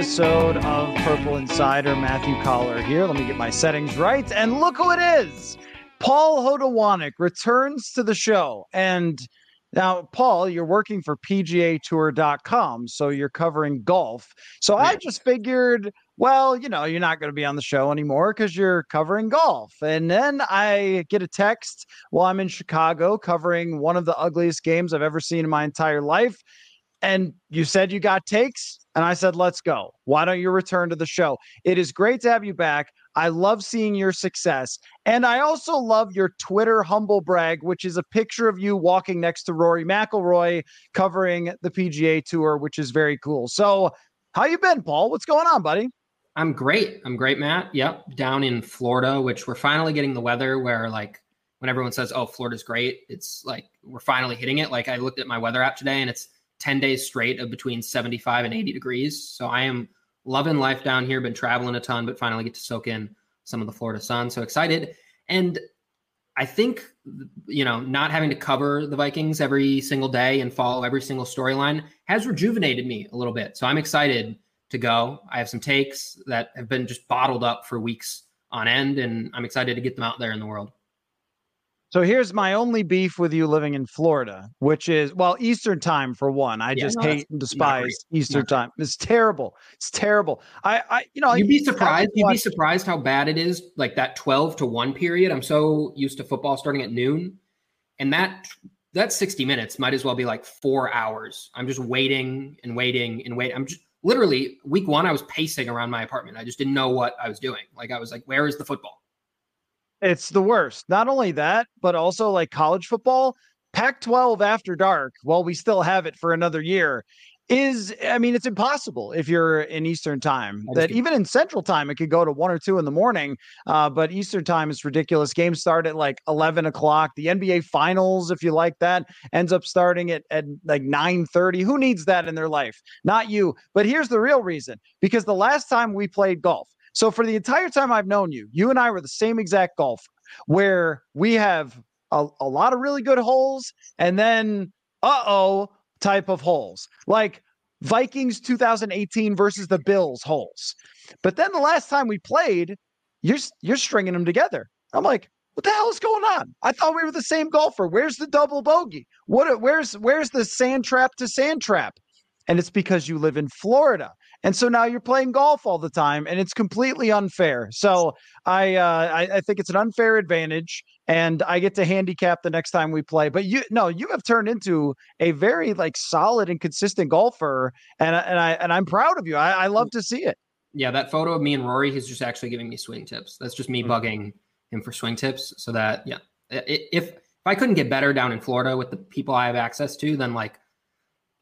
Episode of Purple Insider. Matthew Coller here. Let me get my settings right. And look who it is. Paul Hodowanic returns to the show. And now, Paul, you're working for PGA Tour.com, so you're covering golf. So. I just figured, well, you know, you're not going to be on the show anymore because you're covering golf. And then I get a text while I'm in Chicago covering one of the ugliest games I've ever seen in my entire life and you said you got takes and i said let's go. Why don't you return to the show? It is great to have you back. I love seeing your success. And i also love your twitter humble brag which is a picture of you walking next to rory mcilroy covering the pga tour which is very cool. So how you been paul? What's going on buddy? I'm great. I'm great matt. Yep down in florida which we're finally getting the weather where like when everyone says oh florida's great it's like we're finally hitting it. Like i looked at my weather app today and it's 10 days straight of between 75 and 80 degrees. So I am loving life down here, been traveling a ton, but finally get to soak in some of the Florida sun. So excited. And I think, you know, not having to cover the Vikings every single day and follow every single storyline has rejuvenated me a little bit. So I'm excited to go. I have some takes that have been just bottled up for weeks on end, and I'm excited to get them out there in the world. So here's my only beef with you living in Florida, which is well, Eastern time for one. I yeah, just no, hate and despise Eastern time. It's terrible. It's terrible. I, I you know, you'd be surprised. You'd be surprised how bad it is. Like that 12 to 1 period. I'm so used to football starting at noon. And that that 60 minutes might as well be like four hours. I'm just waiting and waiting and waiting. I'm just literally week one, I was pacing around my apartment. I just didn't know what I was doing. Like I was like, where is the football? It's the worst. Not only that, but also like college football, Pac 12 after dark, while we still have it for another year, is I mean, it's impossible if you're in Eastern time. That even in Central time, it could go to one or two in the morning. Uh, but Eastern time is ridiculous. Games start at like 11 o'clock. The NBA finals, if you like that, ends up starting at, at like 9 30. Who needs that in their life? Not you. But here's the real reason because the last time we played golf, so for the entire time I've known you, you and I were the same exact golfer where we have a, a lot of really good holes and then uh oh type of holes. Like Vikings 2018 versus the Bills holes. But then the last time we played, you're you're stringing them together. I'm like, what the hell is going on? I thought we were the same golfer. Where's the double bogey? What where's where's the sand trap to sand trap? And it's because you live in Florida. And so now you're playing golf all the time, and it's completely unfair. So I, uh, I, I think it's an unfair advantage, and I get to handicap the next time we play. But you, no, you have turned into a very like solid and consistent golfer, and and I and I'm proud of you. I, I love to see it. Yeah, that photo of me and Rory, he's just actually giving me swing tips. That's just me mm-hmm. bugging him for swing tips, so that yeah, if if I couldn't get better down in Florida with the people I have access to, then like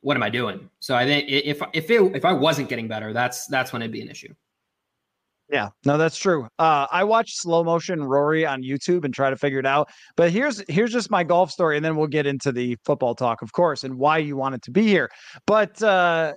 what am I doing? So I think if if it, if I wasn't getting better, that's that's when it'd be an issue. Yeah, no, that's true. Uh, I watch slow motion Rory on YouTube and try to figure it out. But here's here's just my golf story, and then we'll get into the football talk, of course, and why you wanted to be here. But uh,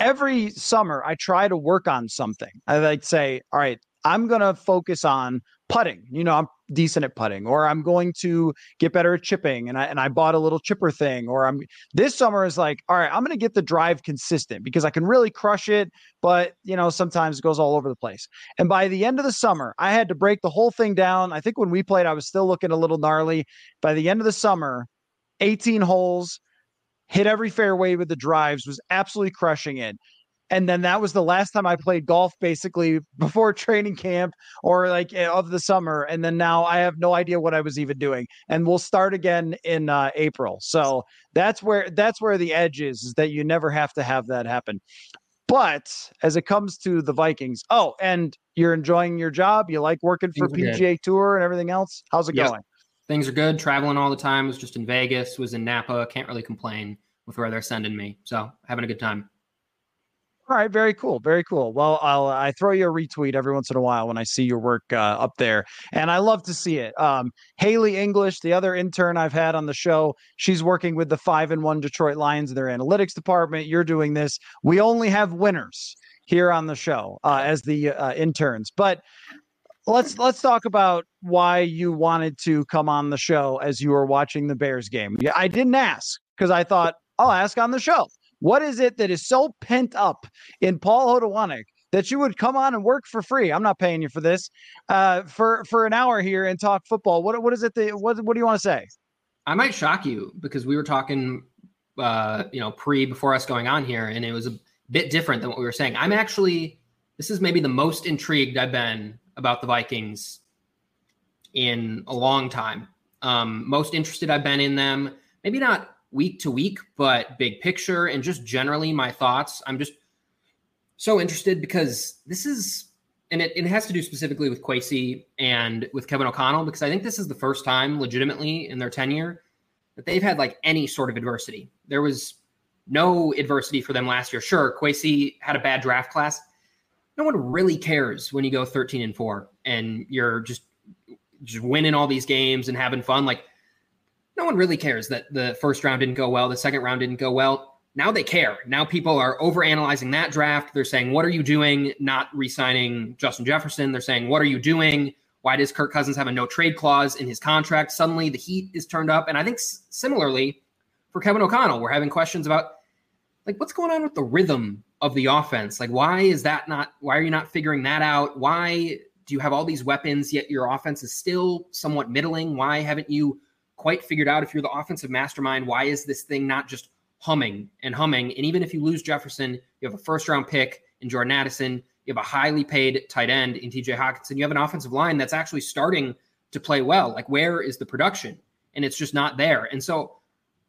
every summer, I try to work on something. I like say, all right, I'm gonna focus on putting. You know, I'm decent at putting, or I'm going to get better at chipping, and I and I bought a little chipper thing, or I'm this summer is like, all right, I'm going to get the drive consistent because I can really crush it, but you know sometimes it goes all over the place. And by the end of the summer, I had to break the whole thing down. I think when we played, I was still looking a little gnarly. By the end of the summer, 18 holes, hit every fairway with the drives, was absolutely crushing it. And then that was the last time I played golf basically before training camp or like eh, of the summer and then now I have no idea what I was even doing and we'll start again in uh, April. So that's where that's where the edge is is that you never have to have that happen. But as it comes to the Vikings, oh, and you're enjoying your job, you like working for PGA good. Tour and everything else. How's it yep. going? Things are good. Traveling all the time. Was just in Vegas. Was in Napa. Can't really complain with where they're sending me. So having a good time. All right, very cool, very cool. Well, I'll I throw you a retweet every once in a while when I see your work uh, up there, and I love to see it. Um, Haley English, the other intern I've had on the show, she's working with the five and one Detroit Lions, their analytics department. You're doing this. We only have winners here on the show uh, as the uh, interns, but let's let's talk about why you wanted to come on the show as you were watching the Bears game. Yeah, I didn't ask because I thought I'll ask on the show. What is it that is so pent up in Paul Hodowanic that you would come on and work for free? I'm not paying you for this uh, for for an hour here and talk football. What what is it that what what do you want to say? I might shock you because we were talking, uh, you know, pre before us going on here, and it was a bit different than what we were saying. I'm actually this is maybe the most intrigued I've been about the Vikings in a long time. Um, most interested I've been in them. Maybe not week to week, but big picture and just generally my thoughts. I'm just so interested because this is, and it, it has to do specifically with Kwesi and with Kevin O'Connell, because I think this is the first time legitimately in their tenure that they've had like any sort of adversity. There was no adversity for them last year. Sure, Kwesi had a bad draft class. No one really cares when you go 13 and 4 and you're just just winning all these games and having fun. Like no one really cares that the first round didn't go well, the second round didn't go well. Now they care. Now people are over analyzing that draft. They're saying, What are you doing? Not re signing Justin Jefferson. They're saying, What are you doing? Why does Kirk Cousins have a no trade clause in his contract? Suddenly the heat is turned up. And I think similarly for Kevin O'Connell, we're having questions about like what's going on with the rhythm of the offense? Like, why is that not, why are you not figuring that out? Why do you have all these weapons, yet your offense is still somewhat middling? Why haven't you quite figured out if you're the offensive mastermind, why is this thing not just humming and humming? And even if you lose Jefferson, you have a first round pick in Jordan Addison, you have a highly paid tight end in TJ Hockenson, you have an offensive line that's actually starting to play well. Like, where is the production? And it's just not there. And so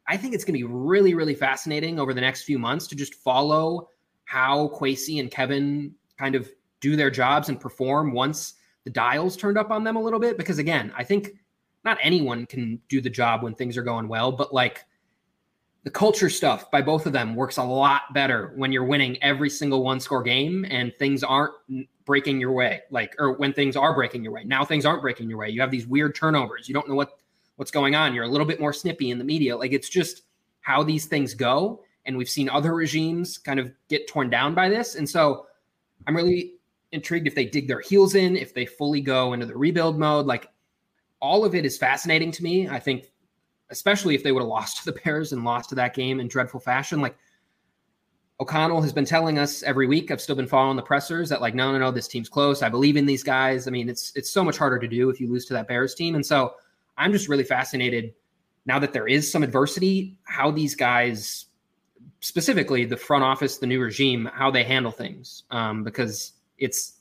I think it's going to be really, really fascinating over the next few months to just follow how Kwesi and Kevin kind of do their jobs and perform once the dials turned up on them a little bit. Because again, I think not anyone can do the job when things are going well, but like the culture stuff by both of them works a lot better when you're winning every single one score game and things aren't breaking your way like or when things are breaking your way. Now things aren't breaking your way. You have these weird turnovers. You don't know what what's going on. You're a little bit more snippy in the media. Like it's just how these things go and we've seen other regimes kind of get torn down by this. And so i'm really intrigued if they dig their heels in if they fully go into the rebuild mode. Like all of it is fascinating to me. I think, especially if they would have lost to the Bears and lost to that game in dreadful fashion, like O'Connell has been telling us every week. I've still been following the pressers that like, no, no, no, this team's close. I believe in these guys. I mean, it's it's so much harder to do if you lose to that Bears team, and so I'm just really fascinated now that there is some adversity, how these guys, specifically the front office, the new regime, how they handle things, um, because it's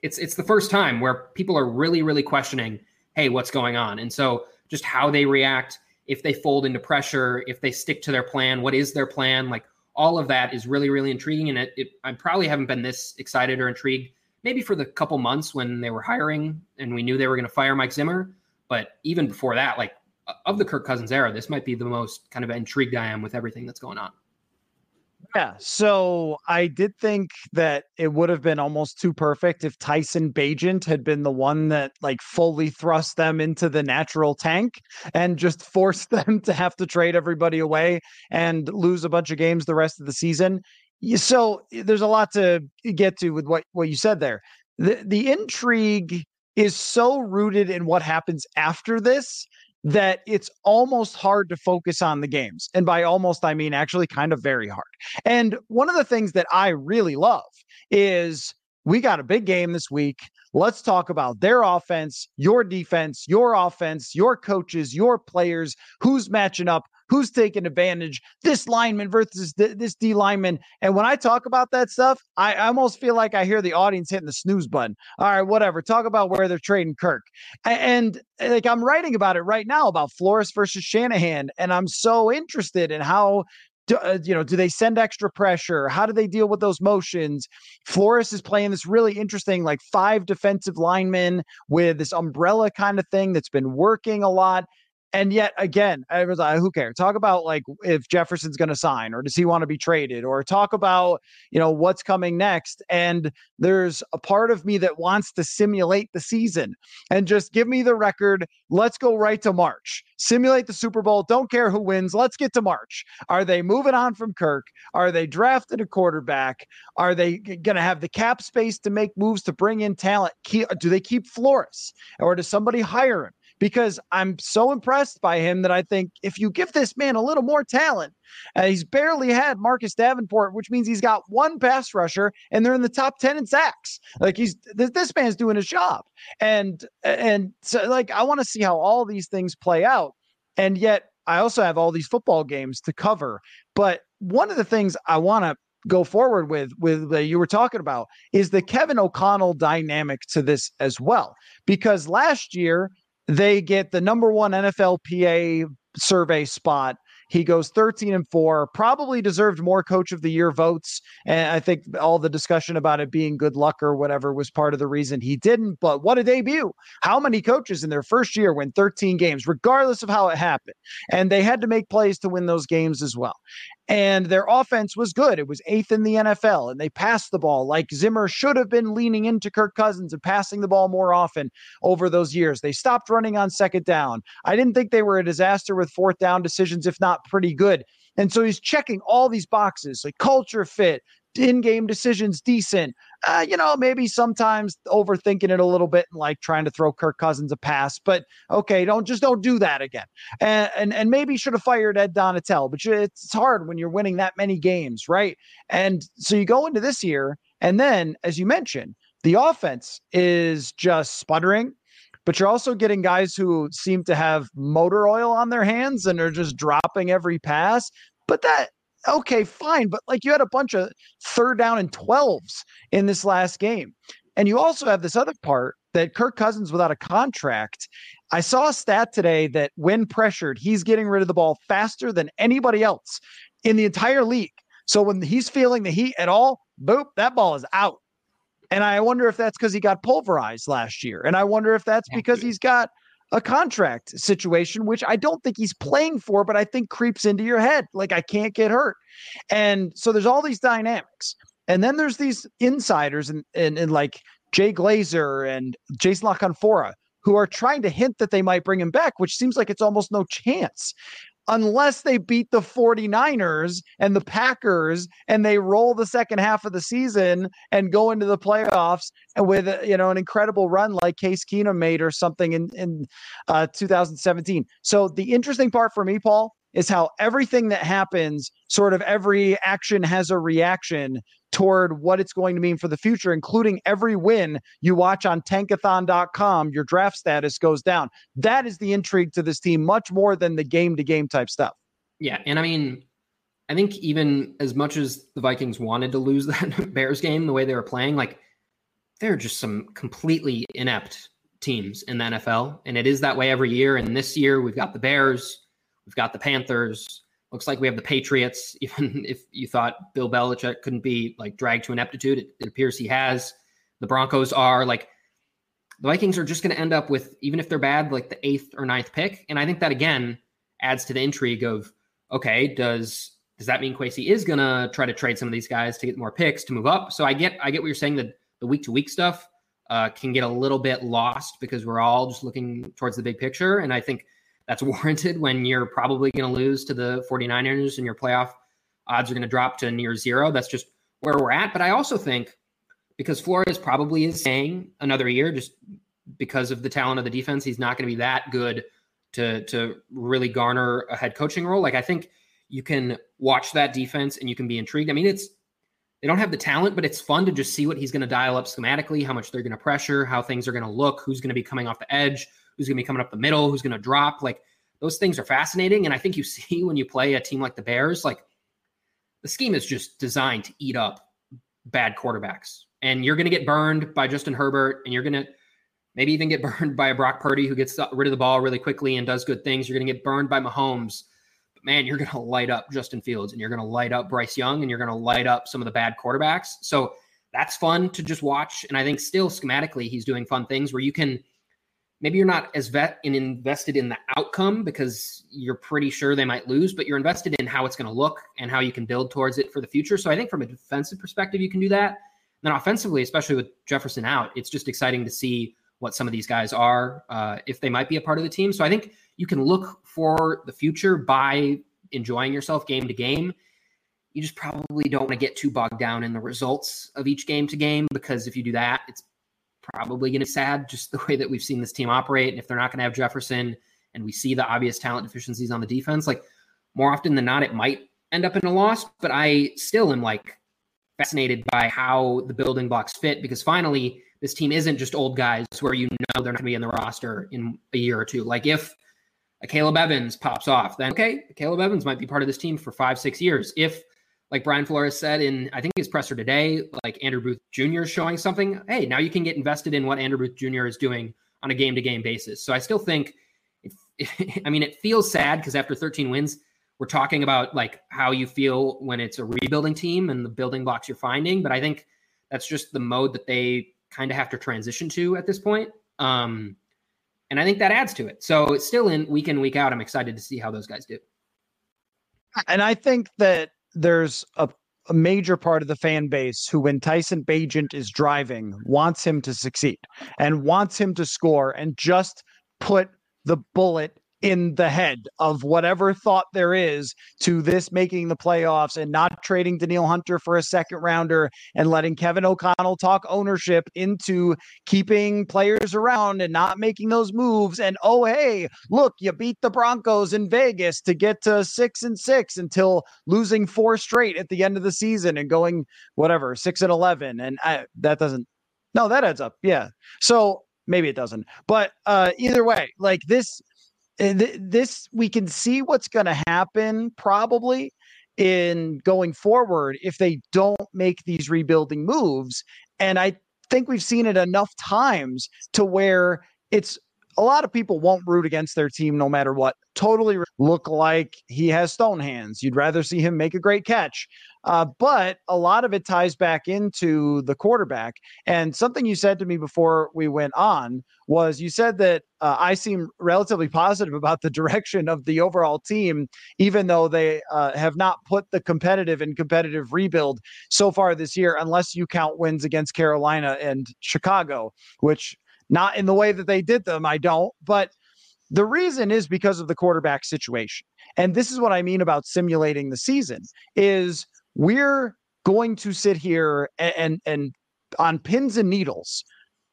it's it's the first time where people are really really questioning hey, what's going on? And so just how they react, if they fold into pressure, if they stick to their plan, what is their plan? Like all of that is really, really intriguing. And it, it I probably haven't been this excited or intrigued maybe for the couple months when they were hiring and we knew they were going to fire Mike Zimmer. But even before that, like of the Kirk Cousins era, this might be the most kind of intrigued I am with everything that's going on. Yeah. So I did think that it would have been almost too perfect if Tyson Bagent had been the one that like fully thrust them into the natural tank and just forced them to have to trade everybody away and lose a bunch of games the rest of the season. So there's a lot to get to with what, what you said there. The the intrigue is so rooted in what happens after this that it's almost hard to focus on the games. And by almost, I mean actually kind of very hard. And one of the things that I really love is we got a big game this week. Let's talk about their offense, your defense, your offense, your coaches, your players, who's matching up who's taking advantage, this lineman versus th- this D lineman. And when I talk about that stuff, I almost feel like I hear the audience hitting the snooze button. All right, whatever. Talk about where they're trading Kirk. And, and like I'm writing about it right now about Flores versus Shanahan. And I'm so interested in how do, uh, you know, do they send extra pressure? How do they deal with those motions? Flores is playing this really interesting, like five defensive linemen with this umbrella kind of thing that's been working a lot. And yet again, I was like, who cares? Talk about like if Jefferson's going to sign or does he want to be traded or talk about, you know, what's coming next. And there's a part of me that wants to simulate the season and just give me the record. Let's go right to March. Simulate the Super Bowl. Don't care who wins. Let's get to March. Are they moving on from Kirk? Are they drafted a quarterback? Are they going to have the cap space to make moves to bring in talent? Do they keep Flores or does somebody hire him? Because I'm so impressed by him that I think if you give this man a little more talent, uh, he's barely had Marcus Davenport, which means he's got one pass rusher and they're in the top 10 in sacks. Like he's th- this man's doing his job. And and so like I want to see how all these things play out. And yet I also have all these football games to cover. But one of the things I want to go forward with with uh, you were talking about is the Kevin O'Connell dynamic to this as well because last year they get the number one NFLPA survey spot. He goes 13 and 4, probably deserved more coach of the year votes. And I think all the discussion about it being good luck or whatever was part of the reason he didn't. But what a debut. How many coaches in their first year win 13 games, regardless of how it happened? And they had to make plays to win those games as well and their offense was good. It was eighth in the NFL, and they passed the ball like Zimmer should have been leaning into Kirk Cousins and passing the ball more often over those years. They stopped running on second down. I didn't think they were a disaster with fourth down decisions, if not pretty good. And so he's checking all these boxes like culture fit, in-game decisions decent. Uh, you know, maybe sometimes overthinking it a little bit and like trying to throw Kirk Cousins a pass. But okay, don't just don't do that again. And and, and maybe should have fired Ed Donatell, but it's hard when you're winning that many games, right? And so you go into this year, and then as you mentioned, the offense is just sputtering. But you're also getting guys who seem to have motor oil on their hands and are just dropping every pass. But that okay, fine. But like you had a bunch of third down and 12s in this last game. And you also have this other part that Kirk Cousins without a contract. I saw a stat today that when pressured, he's getting rid of the ball faster than anybody else in the entire league. So when he's feeling the heat at all, boop, that ball is out. And I wonder if that's because he got pulverized last year. And I wonder if that's because he's got a contract situation, which I don't think he's playing for, but I think creeps into your head. Like, I can't get hurt. And so there's all these dynamics. And then there's these insiders and, and, and like Jay Glazer and Jason La Canfora who are trying to hint that they might bring him back, which seems like it's almost no chance unless they beat the 49ers and the Packers and they roll the second half of the season and go into the playoffs and with you know an incredible run like Case Keenum made or something in in uh, 2017. So the interesting part for me, Paul, is how everything that happens, sort of every action has a reaction toward what it's going to mean for the future, including every win you watch on tankathon.com, your draft status goes down. That is the intrigue to this team, much more than the game to game type stuff. Yeah. And I mean, I think even as much as the Vikings wanted to lose that Bears game, the way they were playing, like they're just some completely inept teams in the NFL. And it is that way every year. And this year we've got the Bears, we've got the Panthers, Looks like we have the Patriots. Even if you thought Bill Belichick couldn't be like dragged to ineptitude, it, it appears he has. The Broncos are like the Vikings are just going to end up with even if they're bad, like the eighth or ninth pick. And I think that again adds to the intrigue of okay, does does that mean Kwesi is going to try to trade some of these guys to get more picks to move up? So I get I get what you're saying that the week to week stuff uh, can get a little bit lost because we're all just looking towards the big picture. And I think that's warranted when you're probably going to lose to the 49ers and your playoff odds are going to drop to near zero. That's just where we're at. But I also think because Flores probably is saying another year just because of the talent of the defense, he's not going to be that good to to really garner a head coaching role. Like I think you can watch that defense and you can be intrigued. I mean, it's they don't have the talent, but it's fun to just see what he's going to dial up schematically, how much they're going to pressure, how things are going to look, who's going to be coming off the edge, who's going to be coming up the middle, who's going to drop. Like those things are fascinating. And I think you see when you play a team like the Bears, like the scheme is just designed to eat up bad quarterbacks. And you're going to get burned by Justin Herbert, and you're going to maybe even get burned by a Brock Purdy who gets rid of the ball really quickly and does good things. You're going to get burned by Mahomes. But man, you're going to light up Justin Fields and you're going to light up Bryce Young and you're going to light up some of the bad quarterbacks. So that's fun to just watch. And I think still schematically, he's doing fun things where you can maybe you're not as vet and invested in the outcome because you're pretty sure they might lose, but you're invested in how it's going to look and how you can build towards it for the future. So I think from a defensive perspective, you can do that. And then offensively, especially with Jefferson out, it's just exciting to see what some of these guys are, uh, if they might be a part of the team. So I think you can look for the future by enjoying yourself game to game you just probably don't want to get too bogged down in the results of each game to game because if you do that, it's probably going to be sad just the way that we've seen this team operate. And if they're not going to have Jefferson and we see the obvious talent deficiencies on the defense, like more often than not, it might end up in a loss. But I still am like fascinated by how the building blocks fit because finally, this team isn't just old guys where you know they're not going to be in the roster in a year or two. Like if a Caleb Evans pops off, then okay, Caleb Evans might be part of this team for five, six years. If like Brian Flores said in I think his presser today, like Andrew Booth Jr. showing something. Hey, now you can get invested in what Andrew Booth Jr. is doing on a game to game basis. So I still think, I mean, it feels sad because after 13 wins, we're talking about like how you feel when it's a rebuilding team and the building blocks you're finding. But I think that's just the mode that they kind of have to transition to at this point. Um, and I think that adds to it. So it's still in week in, week out. I'm excited to see how those guys do. And I think that there's a, a major part of the fan base who, when Tyson Bagent is driving, wants him to succeed and wants him to score and just put the bullet in the head of whatever thought there is to this making the playoffs and not trading Danielle Hunter for a second rounder and letting Kevin O'Connell talk ownership into keeping players around and not making those moves. And oh, hey, look, you beat the Broncos in Vegas to get to six and six until losing four straight at the end of the season and going whatever, six and 11. And I, that doesn't, no, that adds up. Yeah. So maybe it doesn't. But uh, either way, like this Eh, this we can see what's going to happen probably in going forward if they don't make these rebuilding moves and i think we've seen it enough times to where it's a lot of people won't root against their team no matter what. Totally look like he has stone hands. You'd rather see him make a great catch. Uh, but a lot of it ties back into the quarterback. And something you said to me before we went on was you said that uh, I seem relatively positive about the direction of the overall team, even though they uh, have not put the competitive and competitive rebuild so far this year, unless you count wins against Carolina and Chicago, which not in the way that they did them, I don't. But the reason is because of the quarterback situation. And this is what I mean about simulating the season is we're going to sit here and and, and on pins and needles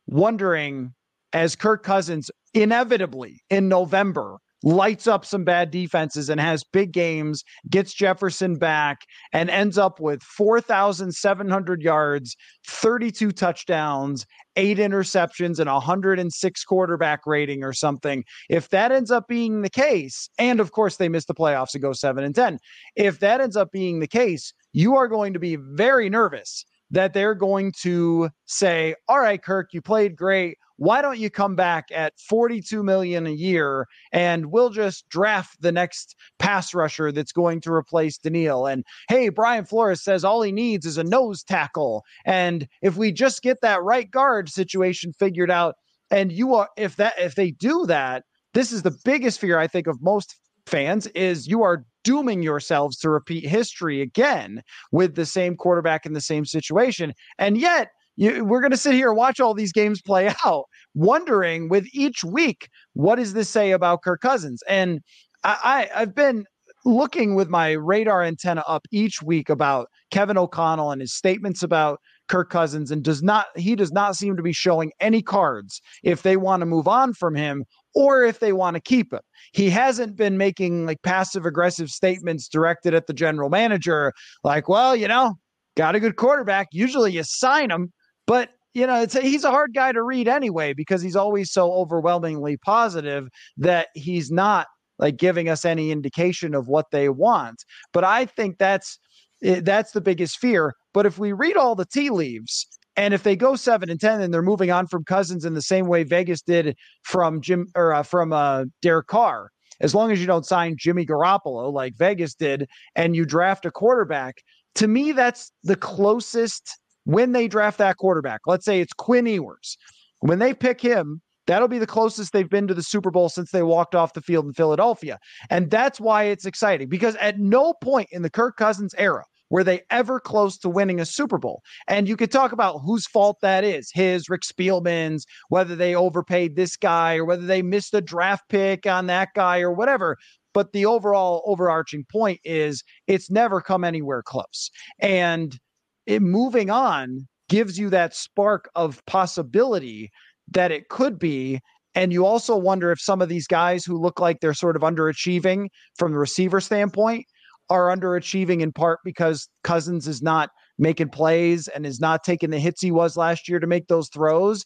wondering as Kirk Cousins inevitably in November lights up some bad defenses and has big games, gets Jefferson back, and ends up with 4,700 yards, 32 touchdowns, eight interceptions, and 106 quarterback rating or something. If that ends up being the case, and of course they miss the playoffs and go 7 and 10, if that ends up being the case, you are going to be very nervous that they're going to say, All right, Kirk, you played great why don't you come back at 42 million a year and we'll just draft the next pass rusher that's going to replace Danielle? And hey, Brian Flores says all he needs is a nose tackle. And if we just get that right guard situation figured out, and you are if that if they do that, this is the biggest fear I think of most fans is you are dooming yourselves to repeat history again with the same quarterback in the same situation. And yet you, we're going to sit here and watch all these games play out, wondering with each week, what does this say about Kirk Cousins? And I, I I've been looking with my radar antenna up each week about Kevin O'Connell and his statements about Kirk Cousins and does not he does not seem to be showing any cards if they want to move on from him or if they want to keep him. He hasn't been making like passive aggressive statements directed at the general manager like, well, you know, got a good quarterback, usually you sign him but you know, it's a, he's a hard guy to read anyway because he's always so overwhelmingly positive that he's not like giving us any indication of what they want. But I think that's eh, that's the biggest fear. But if we read all the tea leaves, and if they go seven and ten, and they're moving on from Cousins in the same way Vegas did from Jim or uh, from uh, Derek Carr, as long as you don't sign Jimmy Garoppolo like Vegas did, and you draft a quarterback, to me that's the closest when they draft that quarterback. Let's say it's Quinn Ewers. When they pick him, that'll be the closest they've been to the Super Bowl since they walked off the field in Philadelphia. And that's why it's exciting because at no point in the Kirk Cousins era were they ever close to winning a Super Bowl? And you could talk about whose fault that is his, Rick Spielman's, whether they overpaid this guy or whether they missed a draft pick on that guy or whatever. But the overall overarching point is it's never come anywhere close. And it moving on gives you that spark of possibility that it could be. And you also wonder if some of these guys who look like they're sort of underachieving from the receiver standpoint are underachieving in part because Cousins is not making plays and is not taking the hits he was last year to make those throws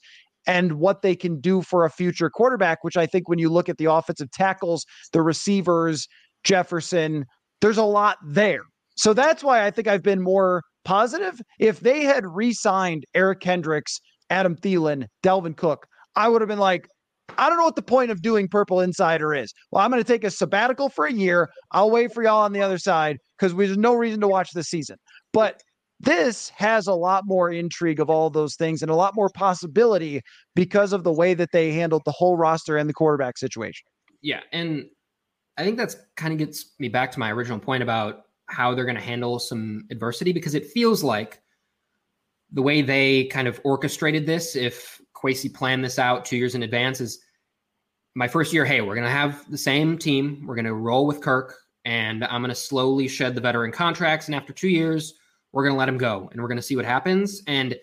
and what they can do for a future quarterback, which I think when you look at the offensive tackles, the receivers, Jefferson, there's a lot there. So that's why I think I've been more positive. If they had re signed Eric Kendricks, Adam Thielen, Dalvin Cook, I would have been like, I don't know what the point of doing Purple Insider is. Well, I'm going to take a sabbatical for a year. I'll wait for y'all on the other side because there's no reason to watch this season. But this has a lot more intrigue of all those things and a lot more possibility because of the way that they handled the whole roster and the quarterback situation. Yeah. And I think that's kind of gets me back to my original point about how they're going to handle some adversity because it feels like the way they kind of orchestrated this, if Kwesi planned this out two years in advance, is my first year, hey, we're going to have the same team. We're going to roll with Kirk, and I'm going to slowly shed the veteran contracts. And after two years, we're going to let him go and we're going to see what happens. And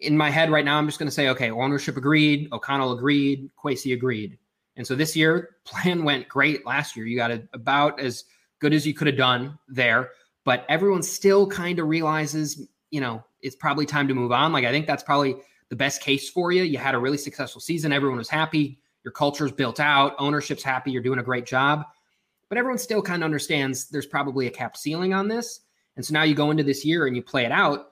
in my head right now, I'm just going to say, okay, ownership agreed, O'Connell agreed, Kwesi agreed. And so this year, plan went great last year. You got about as good as you could have done there, but everyone still kind of realizes, you know, it's probably time to move on. Like I think that's probably the best case for you. You had a really successful season. Everyone was happy. Your culture's built out. Ownership's happy. You're doing a great job. But everyone still kind of understands there's probably a cap ceiling on this. And so now you go into this year and you play it out.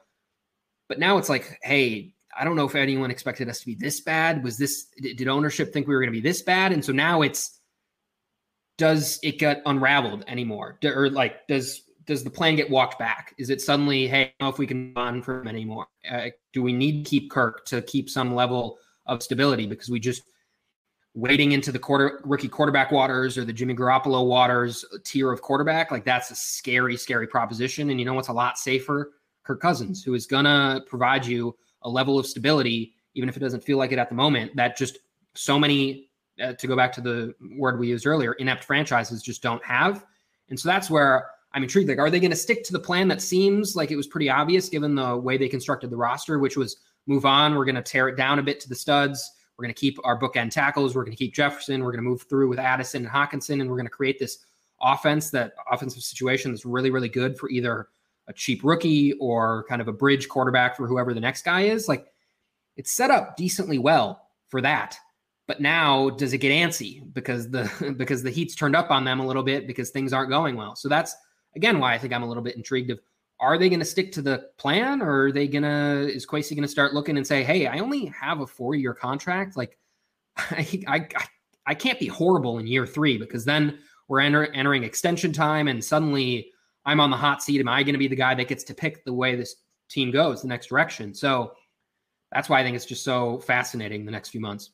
But now it's like, hey, I don't know if anyone expected us to be this bad. Was this, did ownership think we were going to be this bad? And so now it's, does it get unraveled anymore? Or like, does does the plan get walked back? Is it suddenly, hey, if we can from him anymore? Uh, do we need to keep Kirk to keep some level of stability because we just wading into the quarter rookie quarterback waters or the Jimmy Garoppolo waters tier of quarterback? Like that's a scary, scary proposition. And you know what's a lot safer? Kirk Cousins, who is gonna provide you a level of stability, even if it doesn't feel like it at the moment. That just so many, uh, to go back to the word we used earlier, inept franchises just don't have. And so that's where I'm intrigued. Like, are they going to stick to the plan that seems like it was pretty obvious given the way they constructed the roster, which was move on. We're going to tear it down a bit to the studs. We're going to keep our bookend tackles. We're going to keep Jefferson. We're going to move through with Addison and Hockenson, and we're going to create this offense, that offensive situation that's really, really good for either a cheap rookie or kind of a bridge quarterback for whoever the next guy is. Like, it's set up decently well for that. But now, does it get antsy because the because the heat's turned up on them a little bit because things aren't going well? So that's again why I think I'm a little bit intrigued of are they going to stick to the plan or are they going to is Kwesi going to start looking and say, "Hey, I only have a 4-year contract. Like I, I I can't be horrible in year 3 because then we're enter, entering extension time and suddenly I'm on the hot seat. Am I going to be the guy that gets to pick the way this team goes, the next direction?" So that's why I think it's just so fascinating the next few months.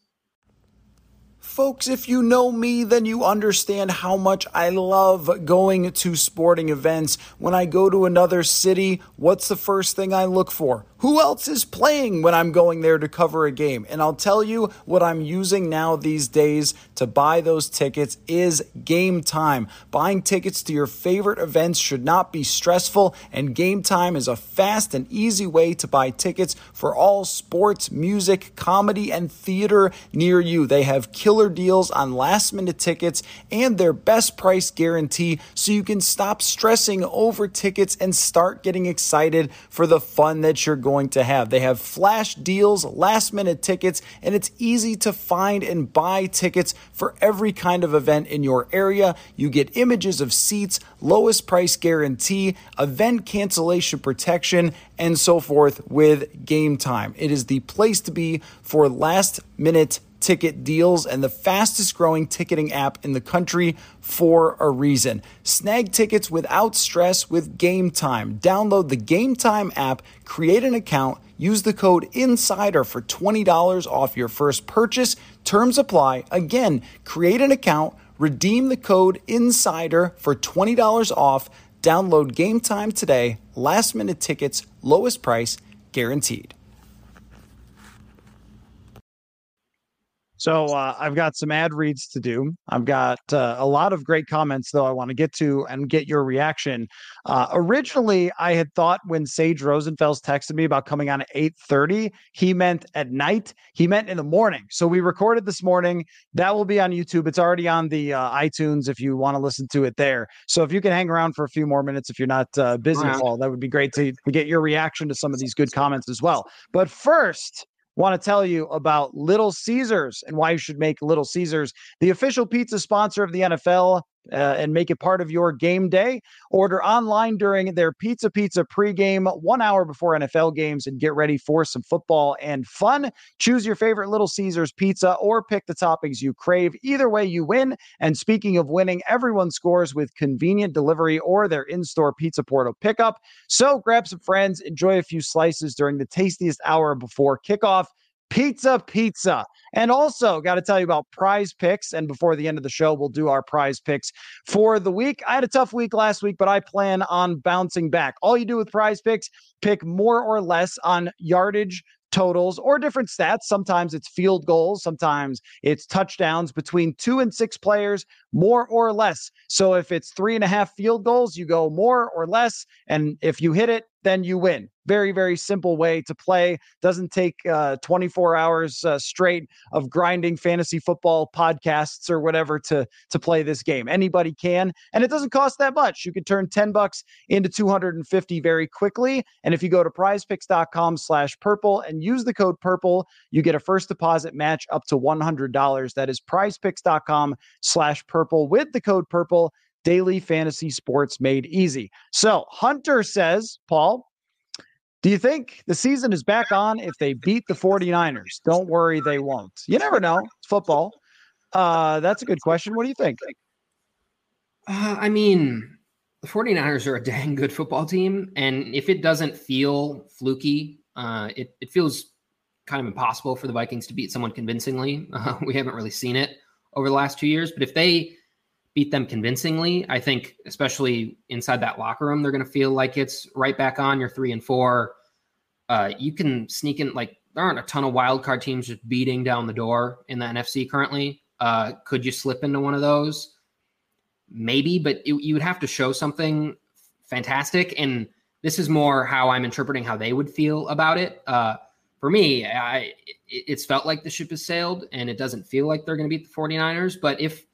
Folks, if you know me, then you understand how much I love going to sporting events. When I go to another city, what's the first thing I look for? Who else is playing when I'm going there to cover a game? And I'll tell you what I'm using now these days to buy those tickets is game time. Buying tickets to your favorite events should not be stressful, and game time is a fast and easy way to buy tickets for all sports, music, comedy, and theater near you. They have killer deals on last minute tickets and their best price guarantee so you can stop stressing over tickets and start getting excited for the fun that you're going going to have. They have flash deals, last minute tickets, and it's easy to find and buy tickets for every kind of event in your area. You get images of seats, lowest price guarantee, event cancellation protection, and so forth with Game Time. It is the place to be for last minute ticket deals and the fastest growing ticketing app in the country for a reason. Snag tickets without stress with Game Time. Download the Game Time app, create an account, use the code INSIDER for $20 off your first purchase. Terms apply. Again, create an account, redeem the code INSIDER for $20 off. Download Game Time today. Last minute tickets, lowest price, guaranteed. So uh, I've got some ad reads to do. I've got uh, a lot of great comments, though, I want to get to and get your reaction. Uh, originally, I had thought when Sage Rosenfels texted me about coming on at 8.30, he meant at night. He meant in the morning. So we recorded this morning. That will be on YouTube. It's already on the uh, iTunes if you want to listen to it there. So if you can hang around for a few more minutes, if you're not uh, busy, Paul, that would be great to, to get your reaction to some of these good comments as well. But first, want to tell you about Little Caesars and why you should make Little Caesars the official pizza sponsor of the NFL. Uh, and make it part of your game day. Order online during their Pizza Pizza pregame one hour before NFL games and get ready for some football and fun. Choose your favorite Little Caesars pizza or pick the toppings you crave. Either way, you win. And speaking of winning, everyone scores with convenient delivery or their in store pizza portal pickup. So grab some friends, enjoy a few slices during the tastiest hour before kickoff. Pizza Pizza. And also, got to tell you about prize picks. And before the end of the show, we'll do our prize picks for the week. I had a tough week last week, but I plan on bouncing back. All you do with prize picks, pick more or less on yardage totals or different stats. Sometimes it's field goals, sometimes it's touchdowns between two and six players, more or less. So if it's three and a half field goals, you go more or less. And if you hit it, then you win. Very, very simple way to play. Doesn't take uh, 24 hours uh, straight of grinding fantasy football podcasts or whatever to to play this game. Anybody can, and it doesn't cost that much. You can turn 10 bucks into 250 very quickly. And if you go to PrizePicks.com/purple and use the code purple, you get a first deposit match up to $100. That is PrizePicks.com/purple with the code purple daily fantasy sports made easy. So Hunter says, Paul, do you think the season is back on if they beat the 49ers? Don't worry, they won't. You never know. It's football. Uh, that's a good question. What do you think? Uh, I mean, the 49ers are a dang good football team. And if it doesn't feel fluky, uh, it, it feels kind of impossible for the Vikings to beat someone convincingly. Uh, we haven't really seen it over the last two years. But if they beat them convincingly. I think, especially inside that locker room, they're going to feel like it's right back on. You're three and four. Uh, you can sneak in like there aren't a ton of wild card teams just beating down the door in the NFC currently. Uh, could you slip into one of those? Maybe, but it, you would have to show something fantastic. And this is more how I'm interpreting how they would feel about it. Uh, for me, I, it's felt like the ship has sailed and it doesn't feel like they're going to beat the 49ers. But if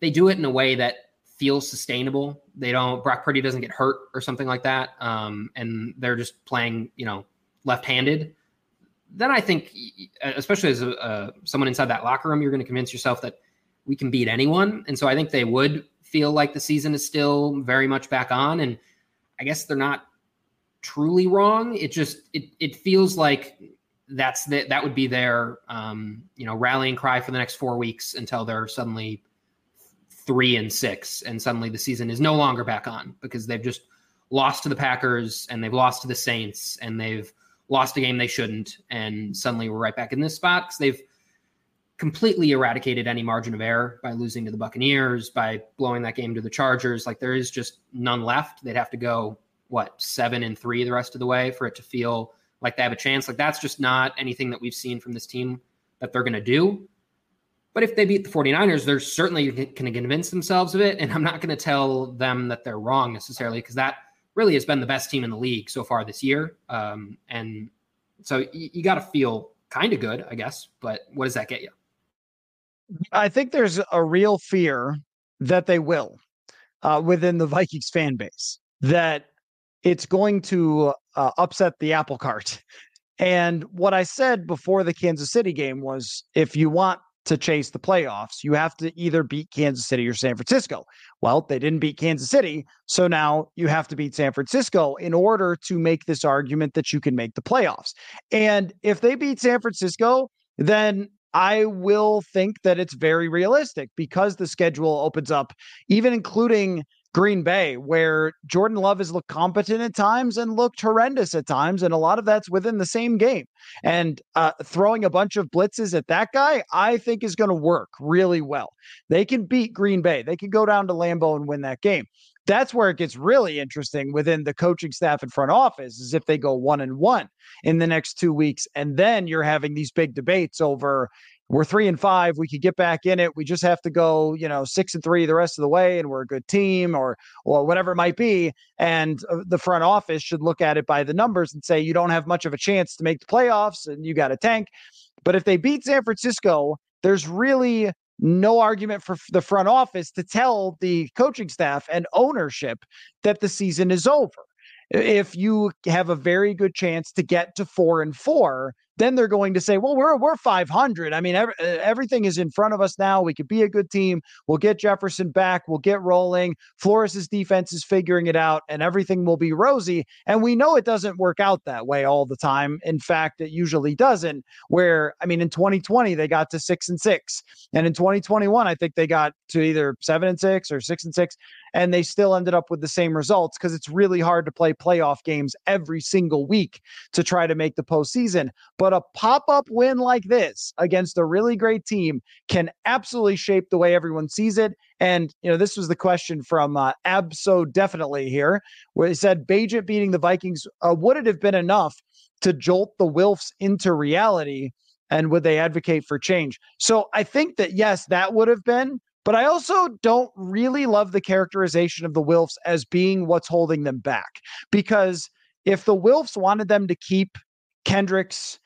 they do it in a way that feels sustainable. They don't Brock Purdy doesn't get hurt or something like that, um, and they're just playing you know left-handed. Then I think, especially as a, someone inside that locker room, you're going to convince yourself that we can beat anyone, and so I think they would feel like the season is still very much back on. And I guess they're not truly wrong. It just it it feels like that's the, that would be their um, you know rallying cry for the next four weeks until they're suddenly three and six, and suddenly the season is no longer back on because they've just lost to the Packers and they've lost to the Saints and they've lost a game they shouldn't, and suddenly we're right back in this spot because they've completely eradicated any margin of error by losing to the Buccaneers, by blowing that game to the Chargers. Like there is just none left. They'd have to go what seven and three the rest of the way for it to feel like they have a chance. Like that's just not anything that we've seen from this team that they're going to do. But if they beat the 49ers, they're certainly going to convince themselves of it. And I'm not going to tell them that they're wrong necessarily because that really has been the best team in the league so far this year. Um, and so you, you got to feel kind of good, I guess. But what does that get you? I think there's a real fear that they will uh, within the Vikings fan base, that it's going to uh, upset the apple cart. And what I said before the Kansas City game was if you want to chase the playoffs, you have to either beat Kansas City or San Francisco. Well, they didn't beat Kansas City. So now you have to beat San Francisco in order to make this argument that you can make the playoffs. And if they beat San Francisco, then I will think that it's very realistic because the schedule opens up, even including Green Bay, where Jordan Love has looked competent at times and looked horrendous at times. And a lot of that's within the same game. And uh, throwing a bunch of blitzes at that guy, I think is going to work really well. They can beat Green Bay, they can go down to Lambeau and win that game. That's where it gets really interesting within the coaching staff and front office is if they go one and one in the next two weeks. And then you're having these big debates over we're three and five. We could get back in it. We just have to go, you know, six and three the rest of the way, and we're a good team, or or whatever it might be. And uh, the front office should look at it by the numbers and say you don't have much of a chance to make the playoffs, and you got a tank. But if they beat San Francisco, there's really no argument for the front office to tell the coaching staff and ownership that the season is over. If you have a very good chance to get to four and four, then they're going to say, well, we're we're 500. I mean, every, everything is in front of us now. We could be a good team. We'll get Jefferson back. We'll get rolling. Flores's defense is figuring it out, and everything will be rosy. And we know it doesn't work out that way all the time. In fact, it usually doesn't. Where I mean, in 2020 they got to six and six, and in 2021 I think they got to either seven and six or six and six and they still ended up with the same results because it's really hard to play playoff games every single week to try to make the postseason. But a pop up win like this against a really great team can absolutely shape the way everyone sees it. And, you know, this was the question from uh, Abso Definitely here, where he said Bagent beating the Vikings, uh, would it have been enough to jolt the Wilfs into reality? And would they advocate for change? So I think that, yes, that would have been. But I also don't really love the characterization of the Wilfs as being what's holding them back. Because if the Wilfs wanted them to keep Kendricks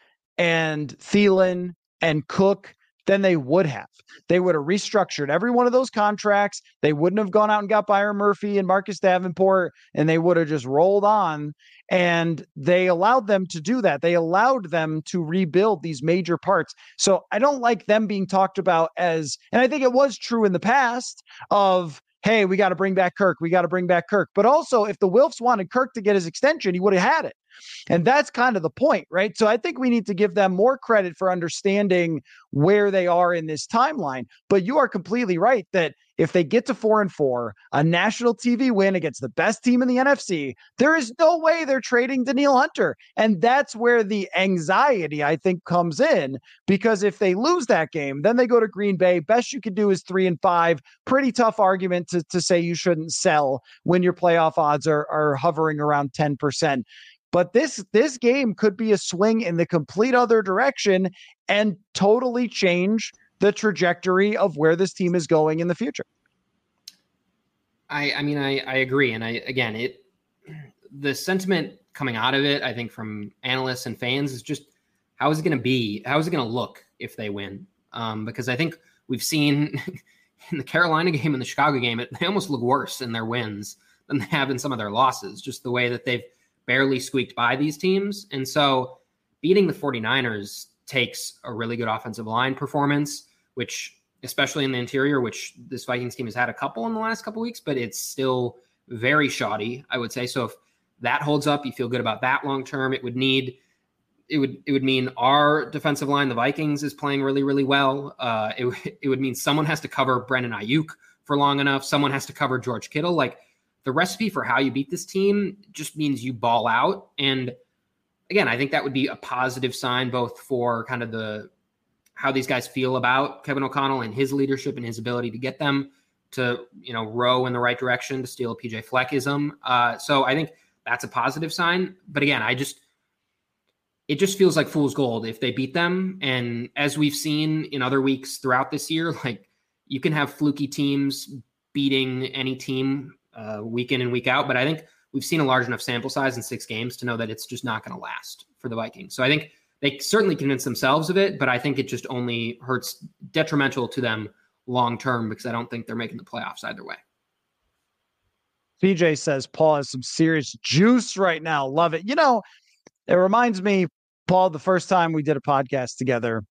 and Thielen and Cook, then they would have. They would have restructured every one of those contracts. They wouldn't have gone out and got Byron Murphy and Marcus Davenport, and they would have just rolled on and they allowed them to do that. They allowed them to rebuild these major parts. So I don't like them being talked about as, and I think it was true in the past of, hey, we got to bring back Kirk. We got to bring back Kirk. But also, if the Wilfs wanted Kirk to get his extension, he would have had it. And that's kind of the point, right? So I think we need to give them more credit for understanding where they are in this timeline. But you are completely right that if they get to four and four, a national TV win against the best team in the NFC, there is no way they're trading Danielle Hunter. And that's where the anxiety, I think, comes in. Because if they lose that game, then they go to Green Bay. Best you can do is three and five. Pretty tough argument to, to say you shouldn't sell when your playoff odds are, are hovering around 10%. But this this game could be a swing in the complete other direction and totally change the trajectory of where this team is going in the future. I I mean I I agree and I again it the sentiment coming out of it I think from analysts and fans is just how is it going to be how is it going to look if they win um, because I think we've seen in the Carolina game and the Chicago game it, they almost look worse in their wins than they have in some of their losses just the way that they've barely squeaked by these teams. And so beating the 49ers takes a really good offensive line performance, which especially in the interior, which this Vikings team has had a couple in the last couple weeks, but it's still very shoddy, I would say. So if that holds up, you feel good about that long term. It would need it would it would mean our defensive line, the Vikings, is playing really really well. Uh, it it would mean someone has to cover Brandon Aiyuk for long enough. Someone has to cover George Kittle. Like the recipe for how you beat this team just means you ball out. And again, I think that would be a positive sign both for kind of the how these guys feel about Kevin O'Connell and his leadership and his ability to get them to you know row in the right direction to steal a PJ Fleckism. Uh, so I think that's a positive sign. But again, I just it just feels like fool's gold if they beat them. And as we've seen in other weeks throughout this year, like you can have fluky teams beating any team uh, week in and week out. But I think we've seen a large enough sample size in six games to know that it's just not going to last for the Vikings. So I think they certainly convince themselves of it, but I think it just only hurts detrimental to them long term because I don't think they're making the playoffs either way. PJ says Paul has some serious juice right now. Love it. You know, it reminds me, Paul, the first time we did a podcast together,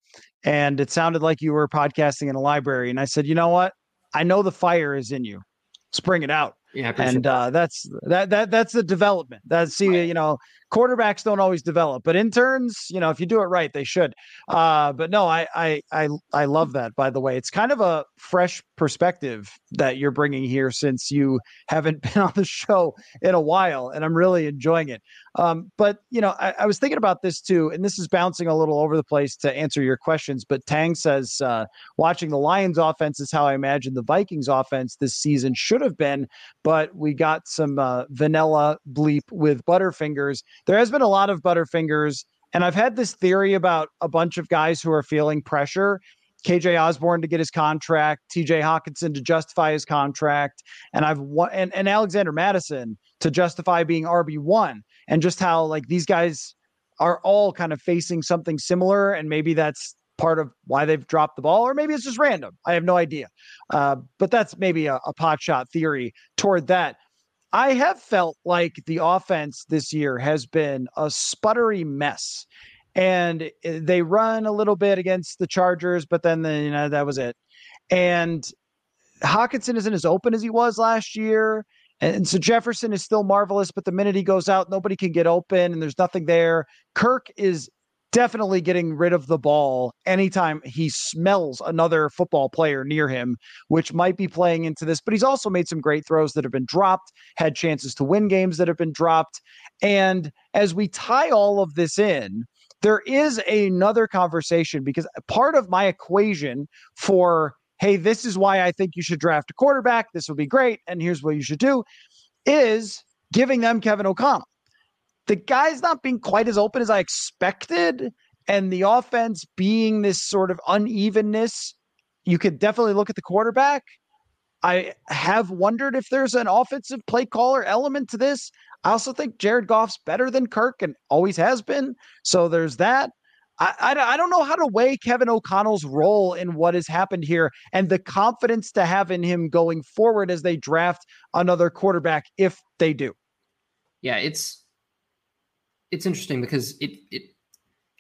and it sounded like you were podcasting in a library. And I said, you know what? I know the fire is in you. Let's bring it out. Yeah, and uh, that's that that that's the development. That's see, right. you know, quarterbacks don't always develop, but interns, you know, if you do it right, they should. Uh, but no, I I I I love that. By the way, it's kind of a fresh perspective that you're bringing here since you haven't been on the show in a while, and I'm really enjoying it. Um, but you know, I, I, was thinking about this too, and this is bouncing a little over the place to answer your questions. But Tang says uh, watching the Lions offense is how I imagine the Vikings offense this season should have been, but we got some uh, vanilla bleep with Butterfingers. There has been a lot of Butterfingers, and I've had this theory about a bunch of guys who are feeling pressure. KJ Osborn to get his contract, TJ Hockenson to justify his contract, and I've and, and Alexander Mattison to justify being RB1 and just how like these guys are all kind of facing something similar and maybe that's part of why they've dropped the ball or maybe it's just random. I have no idea. Uh, but that's maybe a, a pot shot theory toward that. I have felt like the offense this year has been a sputtery mess. And eh, they run a little bit against the Chargers, but then the, you know that was it. And Hockenson isn't as open as he was last year. And so Jefferson is still marvelous, but the minute he goes out, nobody can get open and there's nothing there. Kirk is definitely getting rid of the ball anytime he smells another football player near him, which might be playing into this. But he's also made some great throws that have been dropped, had chances to win games that have been dropped. And as we tie all of this in, there is another conversation because part of my equation for, hey, this is why I think you should draft a quarterback, this will be great, and here's what you should do, is giving them Kevin O'Connell the guy's not being quite as open as I expected. And the offense being this sort of unevenness, you could definitely look at the quarterback. I have wondered if there's an offensive play caller element to this. I also think Jared Goff's better than Kirk and always has been. So there's that. I, I, I, don't know how to weigh Kevin O'Connell's role in what has happened here and the confidence to have in him going forward as they draft another quarterback if they do. Yeah, it's it's interesting because it it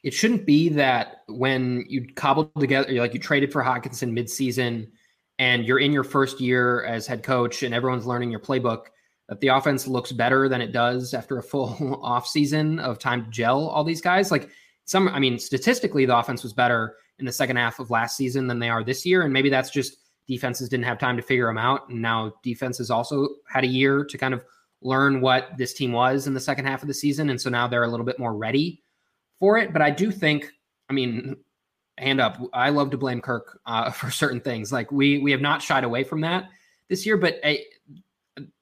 it shouldn't be that when you cobbled together like you traded for Hockenson midseason and you're in your first year as head coach and everyone's learning your playbook that the offense looks better than it does after a full off season of time to gel all these guys. Like some I mean statistically the offense was better in the second half of last season than they are this year. And maybe that's just defenses didn't have time to figure them out. And now defenses also had a year to kind of learn what this team was in the second half of the season. And so now they're a little bit more ready for it. But I do think, I mean, hand up, I love to blame Kirk uh, for certain things. Like we we have not shied away from that this year, but I,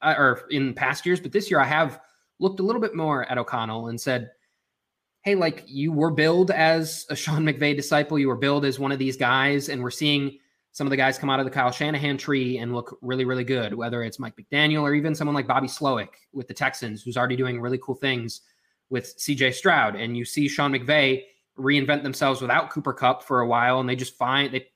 or in past years, but this year I have looked a little bit more at O'Connell and said, hey, like you were billed as a Sean McVay disciple, you were billed as one of these guys, and we're seeing some of the guys come out of the Kyle Shanahan tree and look really, really good, whether it's Mike McDaniel or even someone like Bobby Slowik with the Texans, who's already doing really cool things with CJ Stroud. And you see Sean McVay reinvent themselves without Cooper Kupp for a while, and they just find they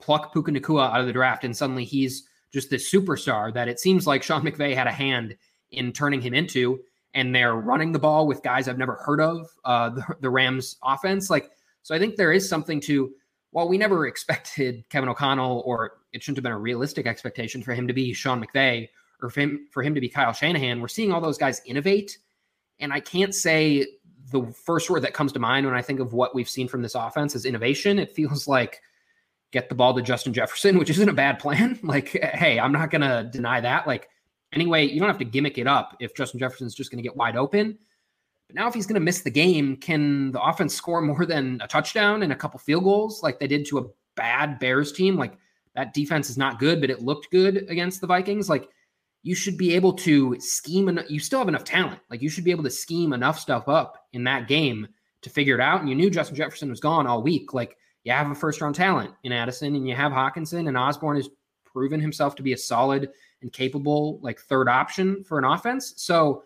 pluck Puka Nacua out of the draft, and suddenly he's just this superstar that it seems like Sean McVay had a hand in turning him into. And they're running the ball with guys I've never heard of, uh, the, the Rams offense. Like, so I think there is something to while we never expected Kevin O'Connell, or it shouldn't have been a realistic expectation for him to be Sean McVay or for him, for him to be Kyle Shanahan, we're seeing all those guys innovate. And I can't say the first word that comes to mind when I think of what we've seen from this offense is innovation. It feels like get the ball to Justin Jefferson, which isn't a bad plan. Like, hey, I'm not going to deny that. Like, anyway, you don't have to gimmick it up if Justin Jefferson's just going to get wide open. But now, if he's going to miss the game, can the offense score more than a touchdown and a couple field goals like they did to a bad Bears team? Like that defense is not good, but it looked good against the Vikings. Like you should be able to scheme, and you still have enough talent. Like you should be able to scheme enough stuff up in that game to figure it out. And you knew Justin Jefferson was gone all week. Like you have a first round talent in Addison, and you have Hockenson and Osborn has proven himself to be a solid and capable like third option for an offense. So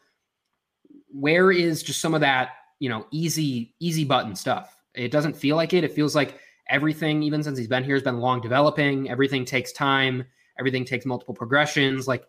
where is just some of that, you know, easy, easy button stuff? It doesn't feel like it. It feels like everything, even since he's been here, has been long developing. Everything takes time. Everything takes multiple progressions. Like,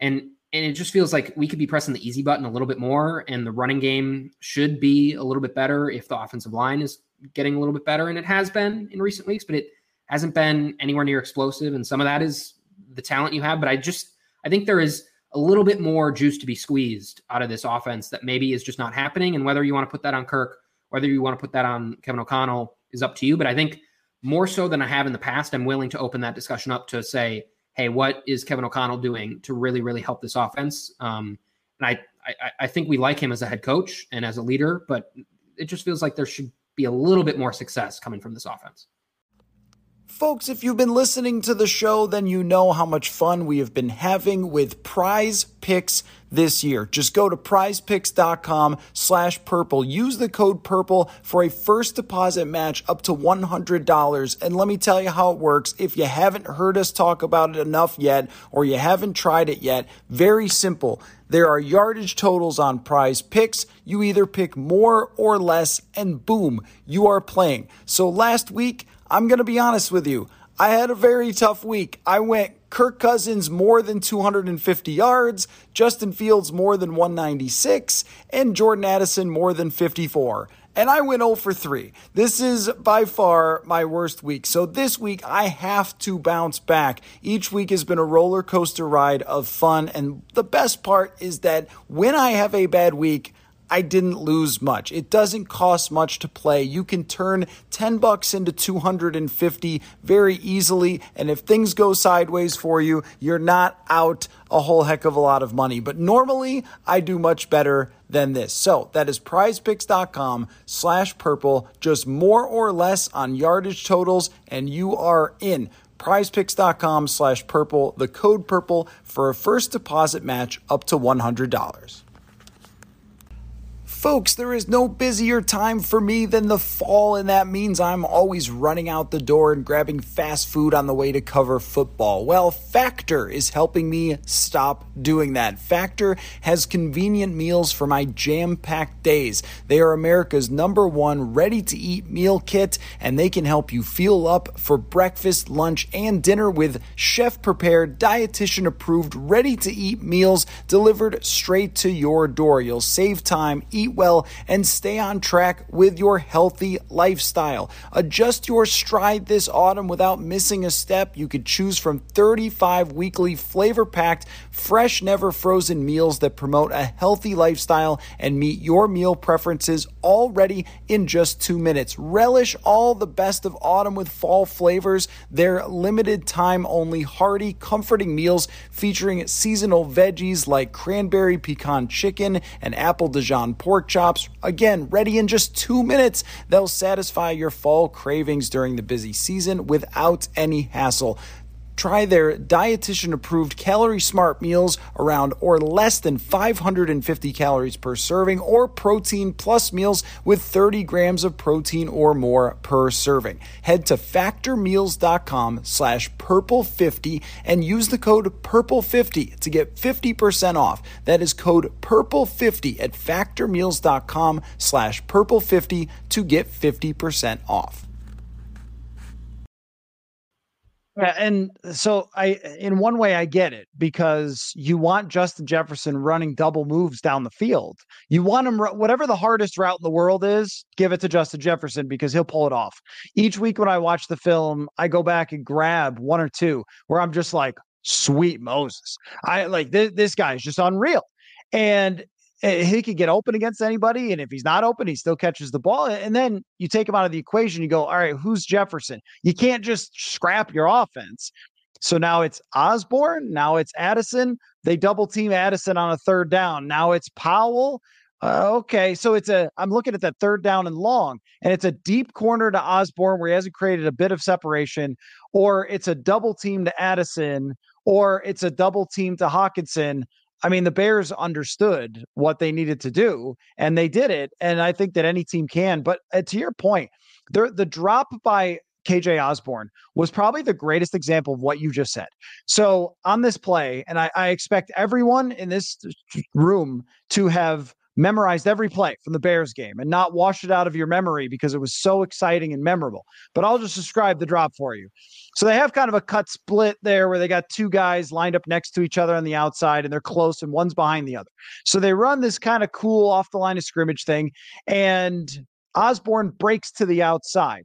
and and it just feels like we could be pressing the easy button a little bit more, and the running game should be a little bit better if the offensive line is getting a little bit better, and it has been in recent weeks, but it hasn't been anywhere near explosive, and some of that is the talent you have. But I just I think there is a little bit more juice to be squeezed out of this offense that maybe is just not happening. And whether you want to put that on Kirk, whether you want to put that on Kevin O'Connell is up to you. But I think more so than I have in the past, I'm willing to open that discussion up to say, hey, what is Kevin O'Connell doing to really, really help this offense? Um, and I, I, I think we like him as a head coach and as a leader, but it just feels like there should be a little bit more success coming from this offense. Folks, if you've been listening to the show, then you know how much fun we have been having with prize picks this year. Just go to prizepicks.com slash purple. Use the code purple for a first deposit match up to $100. And let me tell you how it works. If you haven't heard us talk about it enough yet, or you haven't tried it yet, very simple. There are yardage totals on prize picks. You either pick more or less, and boom, you are playing. So last week, I'm going to be honest with you. I had a very tough week. I went Kirk Cousins more than 250 yards, Justin Fields more than 196, and Jordan Addison more than 54. And I went 0 for 3. This is by far my worst week. So this week I have to bounce back. Each week has been a roller coaster ride of fun. And the best part is that when I have a bad week, I didn't lose much. It doesn't cost much to play. You can turn 10 bucks into 250 very easily. And if things go sideways for you, you're not out a whole heck of a lot of money. But normally I do much better than this. So that is prizepicks.com slash purple, just more or less on yardage totals, and you are in prizepicks.com slash purple, the code purple for a first deposit match up to $100. Folks, there is no busier time for me than the fall, and that means I'm always running out the door and grabbing fast food on the way to cover football. Well, Factor is helping me stop doing that. Factor has convenient meals for my jam packed days. They are America's number one ready to eat meal kit, and they can help you fuel up for breakfast, lunch, and dinner with chef prepared, dietitian approved, ready to eat meals delivered straight to your door. You'll save time, eat eat well, and stay on track with your healthy lifestyle. Adjust your stride this autumn without missing a step. You could choose from 35 weekly flavor packed, fresh, never frozen meals that promote a healthy lifestyle and meet your meal preferences already in just two minutes. Relish all the best of autumn with fall flavors. They're limited time only, hearty, comforting meals featuring seasonal veggies like cranberry pecan chicken and apple Dijon pork pork chops. Again, ready in just two minutes. They'll satisfy your fall cravings during the busy season without any hassle. Try their dietitian approved calorie smart meals around or less than 550 calories per serving or protein plus meals with 30 grams of protein or more per serving. Head to factormeals.com slash purple50 and use the code purple50 to get 50% off. That is code purple50 at factormeals.com slash purple50 to get 50% off. Yeah, and so I, in one way, I get it because you want Justin Jefferson running double moves down the field. You want him, whatever the hardest route in the world is, give it to Justin Jefferson because he'll pull it off. Each week when I watch the film, I go back and grab one or two where I'm just like, sweet Moses. I like this, this guy is just unreal. And he could get open against anybody. And if he's not open, he still catches the ball. And then you take him out of the equation. You go, all right, who's Jefferson? You can't just scrap your offense. So now it's Osborn. Now it's Addison. They double team Addison on a third down. Now it's Powell. Uh, okay, so it's a. I'm looking at that third down and long, and it's a deep corner to Osborn where he hasn't created a bit of separation, or it's a double team to Addison, or it's a double team to Hockenson I mean, the Bears understood what they needed to do and they did it. And I think that any team can. But uh, to your point, the, the drop by KJ Osborn was probably the greatest example of what you just said. So on this play, and I, I expect everyone in this room to have memorized every play from the Bears game and not wash it out of your memory because it was so exciting and memorable. But I'll just describe the drop for you. So they have kind of a cut split there where they got two guys lined up next to each other on the outside and they're close and one's behind the other. So they run this kind of cool off the line of scrimmage thing and Osborne breaks to the outside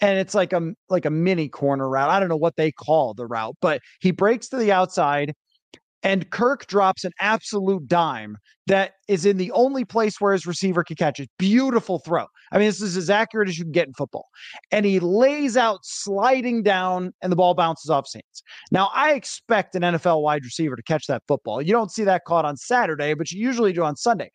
and it's like a like a mini corner route. I don't know what they call the route, but he breaks to the outside and Kirk drops an absolute dime that is in the only place where his receiver can catch it. Beautiful throw. I mean, this is as accurate as you can get in football. And he lays out sliding down, and the ball bounces off hands. Now, I expect an NFL wide receiver to catch that football. You don't see that caught on Saturday, but you usually do on Sunday.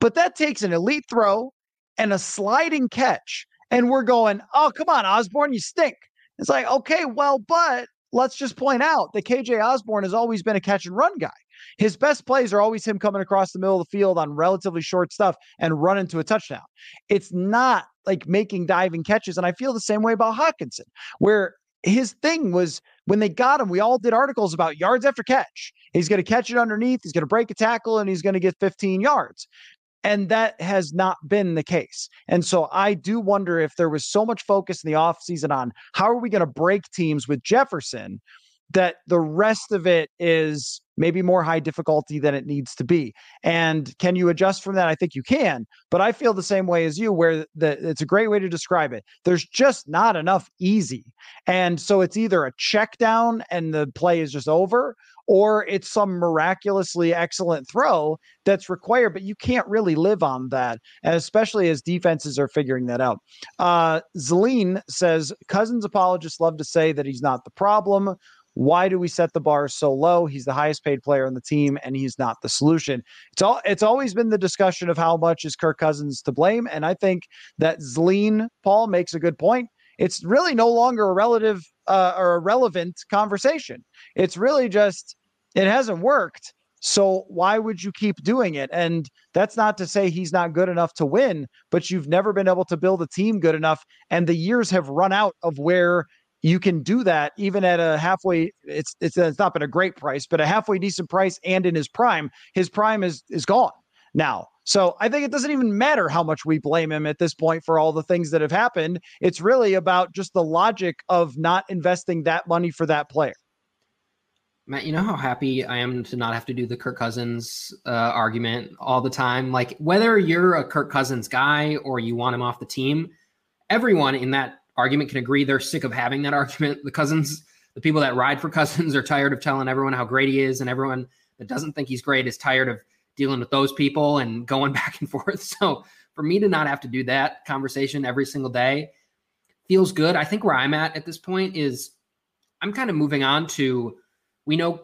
But that takes an elite throw and a sliding catch and we're going, oh, come on, Osborn, you stink. It's like, okay, well, but let's just point out that KJ Osborn has always been a catch and run guy. His best plays are always him coming across the middle of the field on relatively short stuff and running to a touchdown. It's not like making diving catches. And I feel the same way about Hockenson, where his thing was when they got him, we all did articles about yards after catch. He's going to catch it underneath, he's going to break a tackle, and he's going to get 15 yards. And that has not been the case. And so I do wonder if there was so much focus in the offseason on how are we going to break teams with Jefferson that the rest of it is maybe more high difficulty than it needs to be. And can you adjust from that? I think you can, but I feel the same way as you, where the, it's a great way to describe it. There's just not enough easy. And so it's either a check down and the play is just over, or it's some miraculously excellent throw that's required, but you can't really live on that, especially as defenses are figuring that out. Uh, Zeline says Cousins apologists love to say that he's not the problem. Why do we set the bar so low? He's the highest paid player on the team, and he's not the solution. It's all. It's always been the discussion of how much is Kirk Cousins to blame, and I think that Zleen Paul makes a good point. It's really no longer a relative uh, or a relevant conversation. It's really just it hasn't worked. So why would you keep doing it? And that's not to say he's not good enough to win, but you've never been able to build a team good enough. And the years have run out of where you can do that even at a halfway it's it's, it's not been a great price but a halfway decent price and in his prime his prime is is gone now so i think it doesn't even matter how much we blame him at this point for all the things that have happened it's really about just the logic of not investing that money for that player Matt, you know how happy I am to not have to do the Kirk Cousins uh, argument all the time. Like whether you're a Kirk Cousins guy or you want him off the team, everyone in that argument can agree they're sick of having that argument. The Cousins, the people that ride for Cousins are tired of telling everyone how great he is, and everyone that doesn't think he's great is tired of dealing with those people and going back and forth. So for me to not have to do that conversation every single day feels good. I think where I'm at at this point is I'm kind of moving on to we know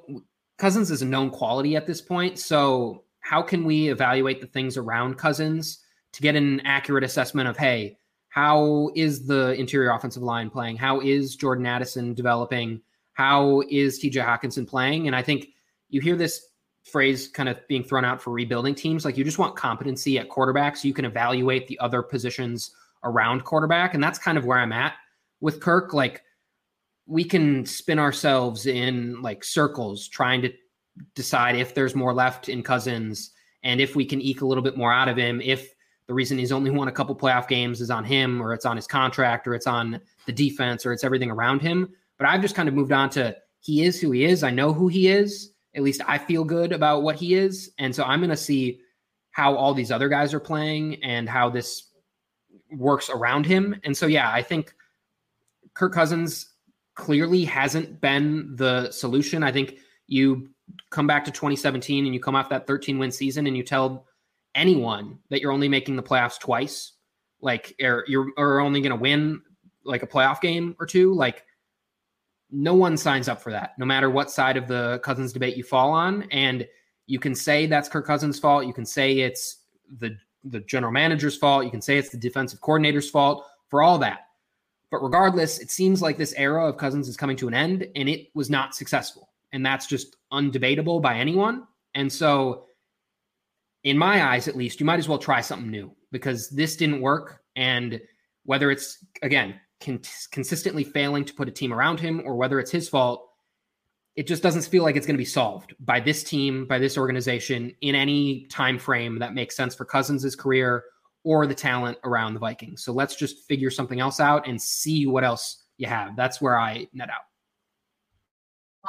Cousins is a known quality at this point. So how can we evaluate the things around Cousins to get an accurate assessment of hey, how is the interior offensive line playing? How is Jordan Addison developing? How is TJ Hockenson playing? And I think you hear this phrase kind of being thrown out for rebuilding teams. Like you just want competency at quarterback so you can evaluate the other positions around quarterback. And that's kind of where I'm at with Kirk. Like we can spin ourselves in like circles trying to decide if there's more left in Cousins and if we can eke a little bit more out of him, if the reason he's only won a couple playoff games is on him or it's on his contract or it's on the defense or it's everything around him. But I've just kind of moved on to he is who he is. I know who he is. At least I feel good about what he is. And so I'm going to see how all these other guys are playing and how this works around him. And so, yeah, I think Kirk Cousins clearly hasn't been the solution. I think you come back to 2017 and you come off that 13 win season and you tell anyone that you're only making the playoffs twice, like or you're or only going to win like a playoff game or two, like no one signs up for that, no matter what side of the Cousins debate you fall on. And you can say that's Kirk Cousins' fault. You can say it's the the general manager's fault. You can say it's the defensive coordinator's fault for all that. But regardless, it seems like this era of Cousins is coming to an end, and it was not successful. And that's just undebatable by anyone. And so in my eyes at least, you might as well try something new because this didn't work. And whether it's, again, con- consistently failing to put a team around him or whether it's his fault, it just doesn't feel like it's going to be solved by this team, by this organization in any time frame that makes sense for Cousins' career or the talent around the Vikings. So let's just figure something else out and see what else you have. That's where I net out.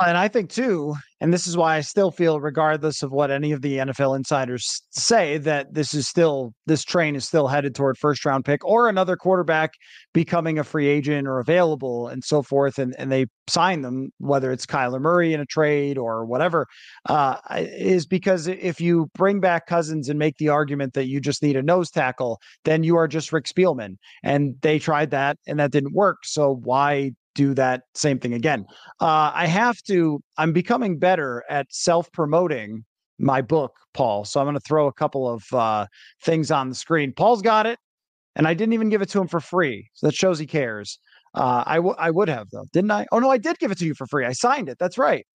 And I think too, and this is why I still feel, regardless of what any of the NFL insiders say, that this is still this train is still headed toward first round pick or another quarterback becoming a free agent or available and so forth. And and they sign them, whether it's Kyler Murray in a trade or whatever, uh, is because if you bring back Cousins and make the argument that you just need a nose tackle, then you are just Rick Spielman. And they tried that and that didn't work. So why do that same thing again. Uh, I have to, I'm becoming better at self promoting my book, Paul. So I'm going to throw a couple of uh, things on the screen. Paul's got it, and I didn't even give it to him for free. So that shows he cares. Uh, I, w- I would have, though, didn't I? Oh, no, I did give it to you for free. I signed it. That's right.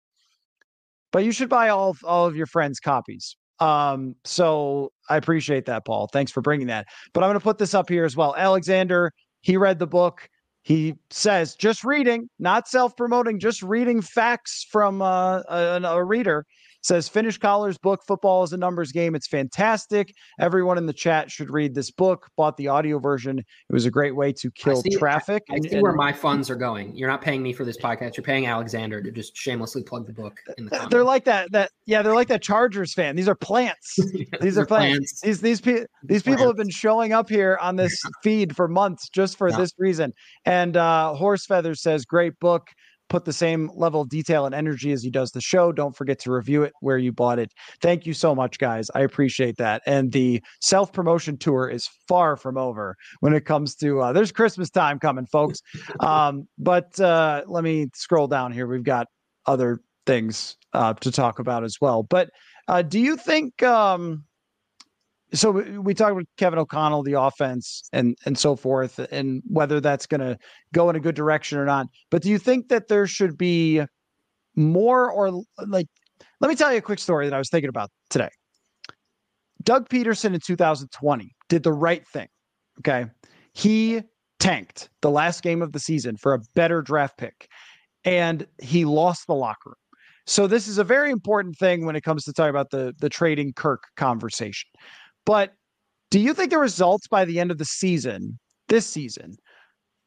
But you should buy all of, all of your friends' copies. Um, so I appreciate that, Paul. Thanks for bringing that. But I'm going to put this up here as well. Alexander, he read the book he says just reading not self-promoting just reading facts from uh, a, a, reader says finish Coller's book. Football is a numbers game. It's fantastic. Everyone in the chat should read this book. Bought the audio version. It was a great way to kill see, traffic i, I see and, where my funds are going. You're not paying me for this podcast. You're paying alexander to just shamelessly plug the book in the comments. they're like that that yeah they're like that chargers fan. These are plants. These are plants. plants. these these, pe- these people have been showing up here on this feed for months just for this reason. And uh horse feather says great book put the same level of detail and energy as he does the show. Don't forget to review it where you bought it. Thank you so much, guys. I appreciate that. And the self promotion tour is far from over when it comes to uh, there's Christmas time coming, folks. Um, but uh, let me scroll down here. We've got other things uh, to talk about as well. But uh, do you think? Um, so we talked about Kevin O'Connell, the offense, and and so forth, and whether that's going to go in a good direction or not. But do you think that there should be more, or like, let me tell you a quick story that I was thinking about today. Doug Pederson in 2020 did the right thing. Okay, he tanked the last game of the season for a better draft pick, and he lost the locker room. So this is a very important thing when it comes to talking about the the trading Kirk conversation. But do you think the results by the end of the season, this season,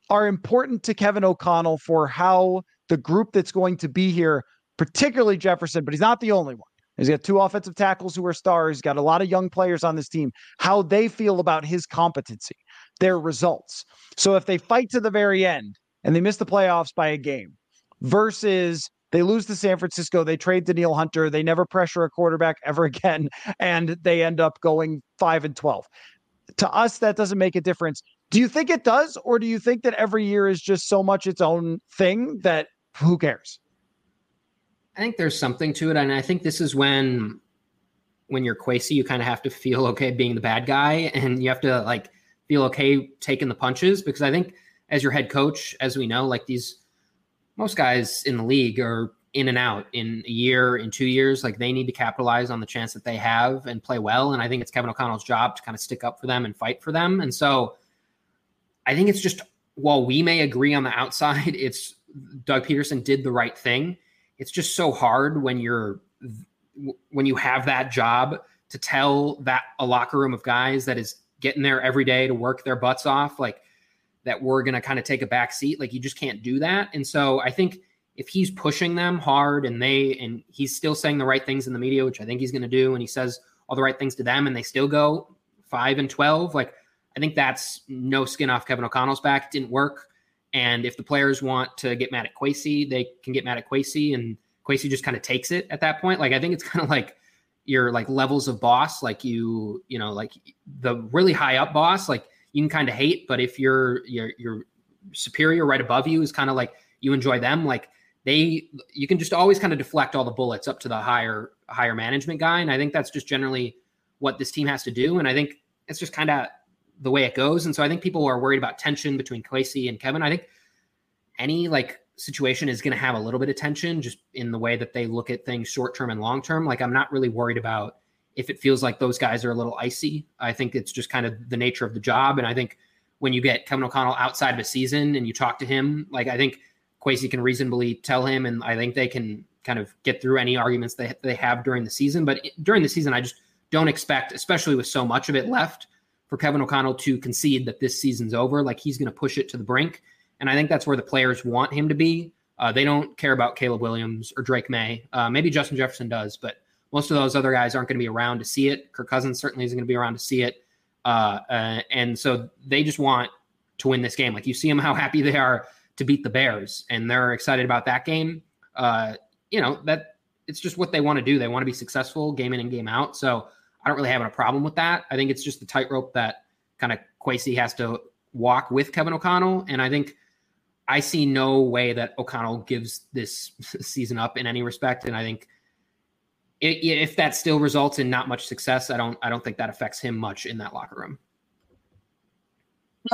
are important to Kevin O'Connell for how the group that's going to be here, particularly Jefferson, but he's not the only one. He's got two offensive tackles who are stars. He's got a lot of young players on this team. How they feel about his competency, their results. So if they fight to the very end and they miss the playoffs by a game versus they lose to San Francisco. They trade Danielle Hunter. They never pressure a quarterback ever again, and they end up going five and twelve. To us, that doesn't make a difference. Do you think it does, or do you think that every year is just so much its own thing that who cares? I think there's something to it, and I think this is when when you're Kwesi, you kind of have to feel okay being the bad guy, and you have to like feel okay taking the punches because I think as your head coach, as we know, like these most guys in the league are in and out in a year, in two years. Like they need to capitalize on the chance that they have and play well. And I think it's Kevin O'Connell's job to kind of stick up for them and fight for them. And so I think it's just while we may agree on the outside, it's Doug Pederson did the right thing. It's just so hard when you're when you have that job to tell that a locker room of guys that is getting there every day to work their butts off. Like that we're going to kind of take a back seat. Like you just can't do that. And so I think if he's pushing them hard and they and he's still saying the right things in the media, which I think he's going to do, and he says all the right things to them, and they still go five and twelve, like I think that's no skin off Kevin O'Connell's back. It didn't work. And if the players want to get mad at Kwesi, they can get mad at Kwesi, and Kwesi just kind of takes it at that point. Like I think it's kind of like your like levels of boss, like you, you know, like the really high up boss, like you can kind of hate, but if your your your superior right above you is kind of like you enjoy them, like they you can just always kind of deflect all the bullets up to the higher higher management guy. And I think that's just generally what this team has to do. And I think it's just kind of the way it goes. And so I think people are worried about tension between Kwesi and Kevin. I think any like situation is going to have a little bit of tension just in the way that they look at things short term and long term. Like I'm not really worried about if it feels like those guys are a little icy. I think it's just kind of the nature of the job. And I think when you get Kevin O'Connell outside of a season and you talk to him, like I think Kwesi can reasonably tell him, and I think they can kind of get through any arguments they they have during the season. But during the season, I just don't expect, especially with so much of it left, for Kevin O'Connell to concede that this season's over. Like he's going to push it to the brink, and I think that's where the players want him to be. Uh, they don't care about Caleb Williams or Drake Maye. Uh, maybe Justin Jefferson does, but most of those other guys aren't going to be around to see it. Kirk Cousins certainly isn't going to be around to see it. Uh, uh, and so they just want to win this game. Like you see them how happy they are to beat the Bears, and they're excited about that game. Uh, you know that it's just what they want to do. They want to be successful game in and game out. So I don't really have a problem with that. I think it's just the tightrope that kind of Kwesi has to walk with Kevin O'Connell, and I think I see no way that O'Connell gives this season up in any respect. And I think if that still results in not much success, I don't I don't think that affects him much in that locker room.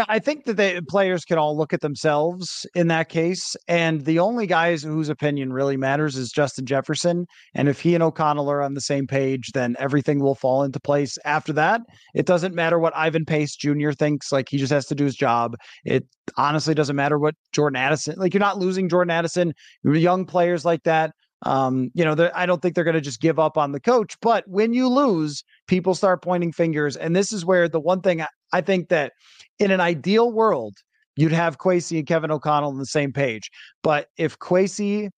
I think that the players can all look at themselves in that case. And the only guys whose opinion really matters is Justin Jefferson. And if he and O'Connell are on the same page, then everything will fall into place after that. It doesn't matter what Ivan Pace Jr. thinks. Like he just has to do his job. It honestly doesn't matter what Jordan Addison, like you're not losing Jordan Addison, young players like that um, you know, I don't think they're going to just give up on the coach. But when you lose, people start pointing fingers. And this is where the one thing I, I think that in an ideal world, you'd have Kwesi and Kevin O'Connell on the same page. But if Kwesi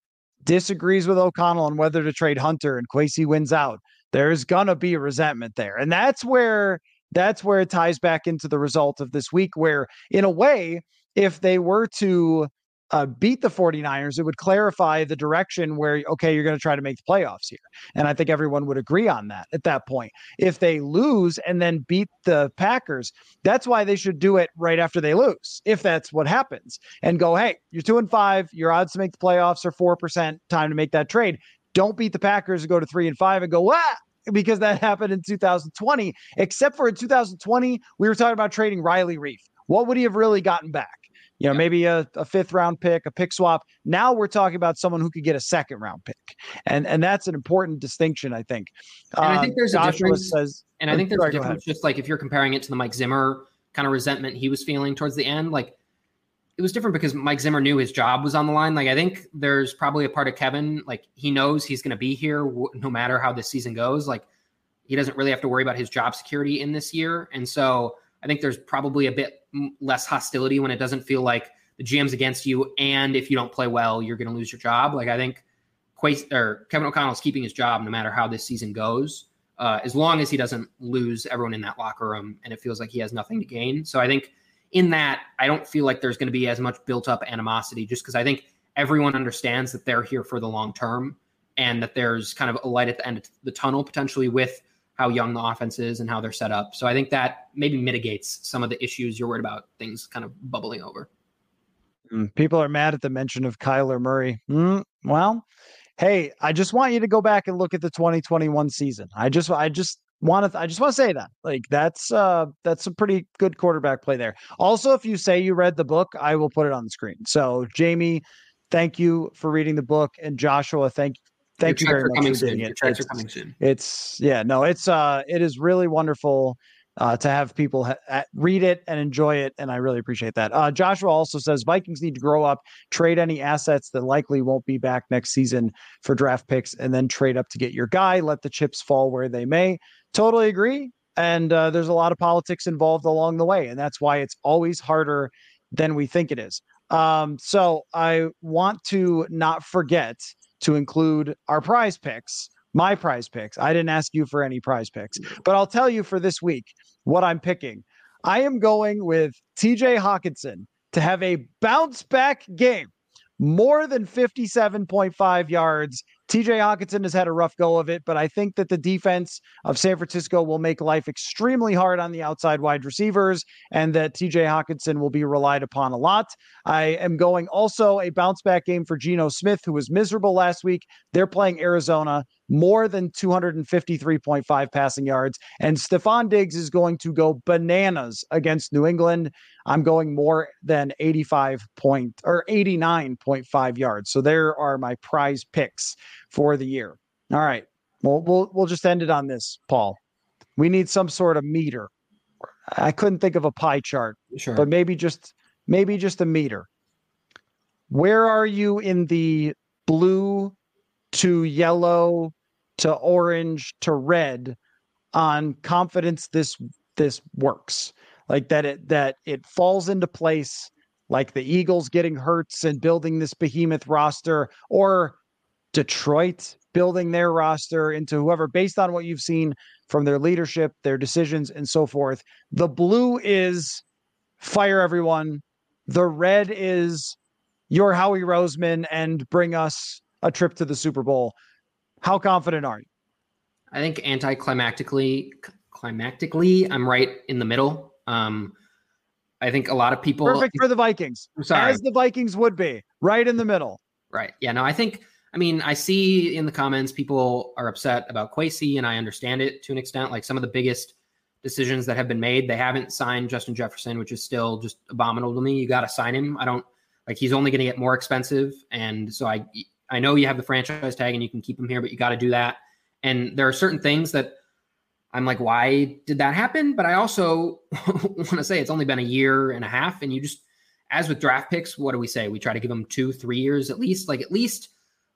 disagrees with O'Connell on whether to trade Hunter and Kwesi wins out, there's gonna be a resentment there. And that's where that's where it ties back into the result of this week, where in a way, if they were to uh, beat the 49ers, it would clarify the direction where, okay, you're going to try to make the playoffs here. And I think everyone would agree on that at that point. If they lose and then beat the Packers, that's why they should do it right after they lose, if that's what happens, and go, hey, you're two and five, your odds to make the playoffs are 4%, time to make that trade. Don't beat the Packers and go to three and five and go, ah, because that happened in 2020. Except for in 2020, we were talking about trading Riley Reiff. What would he have really gotten back? you know, yeah. maybe a, a, fifth round pick, a pick swap. Now we're talking about someone who could get a second round pick, and and that's an important distinction, I think. And I think um, there's a difference. Says, and I think there's sorry, a difference, just like if you're comparing it to the Mike Zimmer kind of resentment he was feeling towards the end, like it was different because Mike Zimmer knew his job was on the line. Like I think there's probably a part of Kevin, like he knows he's going to be here no matter how this season goes. Like he doesn't really have to worry about his job security in this year, and so I think there's probably a bit less hostility when it doesn't feel like the GM's against you, and if you don't play well, you're going to lose your job. Like I think Quay, or Kevin O'Connell is keeping his job no matter how this season goes, uh, as long as he doesn't lose everyone in that locker room, and it feels like he has nothing to gain. So I think in that, I don't feel like there's going to be as much built up animosity, just because I think everyone understands that they're here for the long term, and that there's kind of a light at the end of the tunnel potentially with how young the offense is and how they're set up. So I think that maybe mitigates some of the issues you're worried about things kind of bubbling over. Mm, people are mad at the mention of Kyler Murray. Mm, well, hey, I just want you to go back and look at the 2021 season. I just, I just want to, I just want to say that, like, that's, uh, that's a pretty good quarterback play there. Also, if you say you read the book, I will put it on the screen. So, Jamie, thank you for reading the book, and Joshua, thank thank Your you very much for doing it. Your it's, coming soon. It's yeah, no, it's uh, it is really wonderful uh, to have people ha- read it and enjoy it, and I really appreciate that. Uh, Joshua also says Vikings need to grow up, trade any assets that likely won't be back next season for draft picks, and then trade up to get your guy. Let the chips fall where they may. Totally agree. And uh, there's a lot of politics involved along the way, and that's why it's always harder than we think it is. Um, so I want to not forget to include our prize picks, my prize picks. I didn't ask you for any prize picks, mm-hmm. but I'll tell you for this week what I'm picking. I am going with TJ Hockenson to have a bounce back game, more than 57.5 yards TJ Hockenson has had a rough go of it, but I think that the defense of San Francisco will make life extremely hard on the outside wide receivers and that TJ Hockenson will be relied upon a lot. I am going also a bounce back game for Geno Smith, who was miserable last week. They're playing Arizona more than 253.5 passing yards. And Stefon Diggs is going to go bananas against New England. I'm going more than 85 point or 89.5 yards. So there are my prize picks for the year. All right. Well, we'll we'll just end it on this, Paul. We need some sort of meter. I couldn't think of a pie chart, sure. but maybe just maybe just a meter. Where are you in the blue to yellow to orange to red on confidence this this works like that it that it falls into place like the Eagles getting Hurts and building this behemoth roster or Detroit building their roster into whoever based on what you've seen from their leadership, their decisions and so forth. The blue is fire everyone. The red is your Howie Roseman and bring us a trip to the Super Bowl. How confident are you? I think anticlimactically, climactically, I'm right in the middle. Um, I think a lot of people perfect for the Vikings, I'm sorry, as the Vikings would be, right in the middle. Right. Yeah. No, I think. I mean, I see in the comments people are upset about Kwesi, and I understand it to an extent. Like some of the biggest decisions that have been made, they haven't signed Justin Jefferson, which is still just abominable to me. You got to sign him. I don't like he's only going to get more expensive, and so I I know you have the franchise tag and you can keep him here, but you got to do that. And there are certain things that I'm like, why did that happen? But I also want to say it's only been a year and a half, and you just, as with draft picks, what do we say? We try to give them two, three years at least. Like at least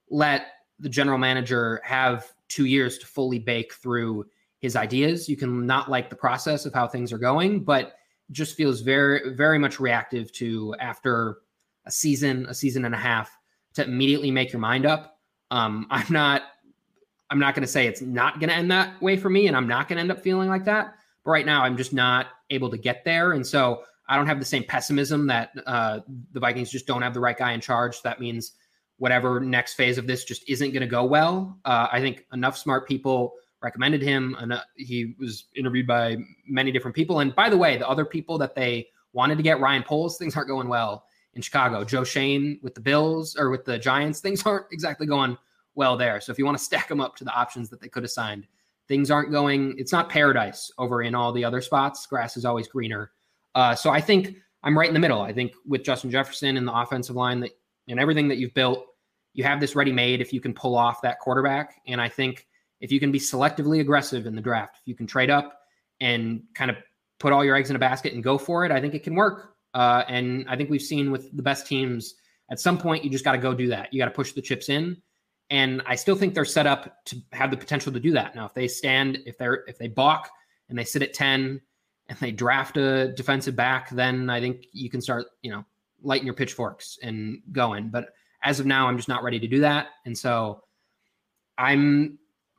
let the general manager have two years to fully bake through his ideas. You can not like the process of how things are going, but just feels very, very much reactive to after a season, a season and a half to immediately make your mind up. Um, I'm not I'm not going to say it's not going to end that way for me, and I'm not going to end up feeling like that. But right now, I'm just not able to get there, and so I don't have the same pessimism that uh, the Vikings just don't have the right guy in charge. That means whatever next phase of this just isn't going to go well. Uh, I think enough smart people recommended him, and he was interviewed by many different people. And by the way, the other people that they wanted to get, Ryan Poles, things aren't going well in Chicago. Joe Schoen with the Bills or with the Giants, things aren't exactly going well there. So if you want to stack them up to the options that they could have signed, things aren't going, it's not paradise over in all the other spots. Grass is always greener. Uh, so I think I'm right in the middle. I think with Justin Jefferson and the offensive line that and everything that you've built, you have this ready made if you can pull off that quarterback. And I think if you can be selectively aggressive in the draft, if you can trade up and kind of put all your eggs in a basket and go for it, I think it can work. Uh, and I think we've seen with the best teams, at some point, you just got to go do that. You got to push the chips in. And I still think they're set up to have the potential to do that. Now, if they stand, if they're if they balk and they sit at 10 and they draft a defensive back, then I think you can start, you know, lighting your pitchforks and going. But as of now, I'm just not ready to do that. And so I'm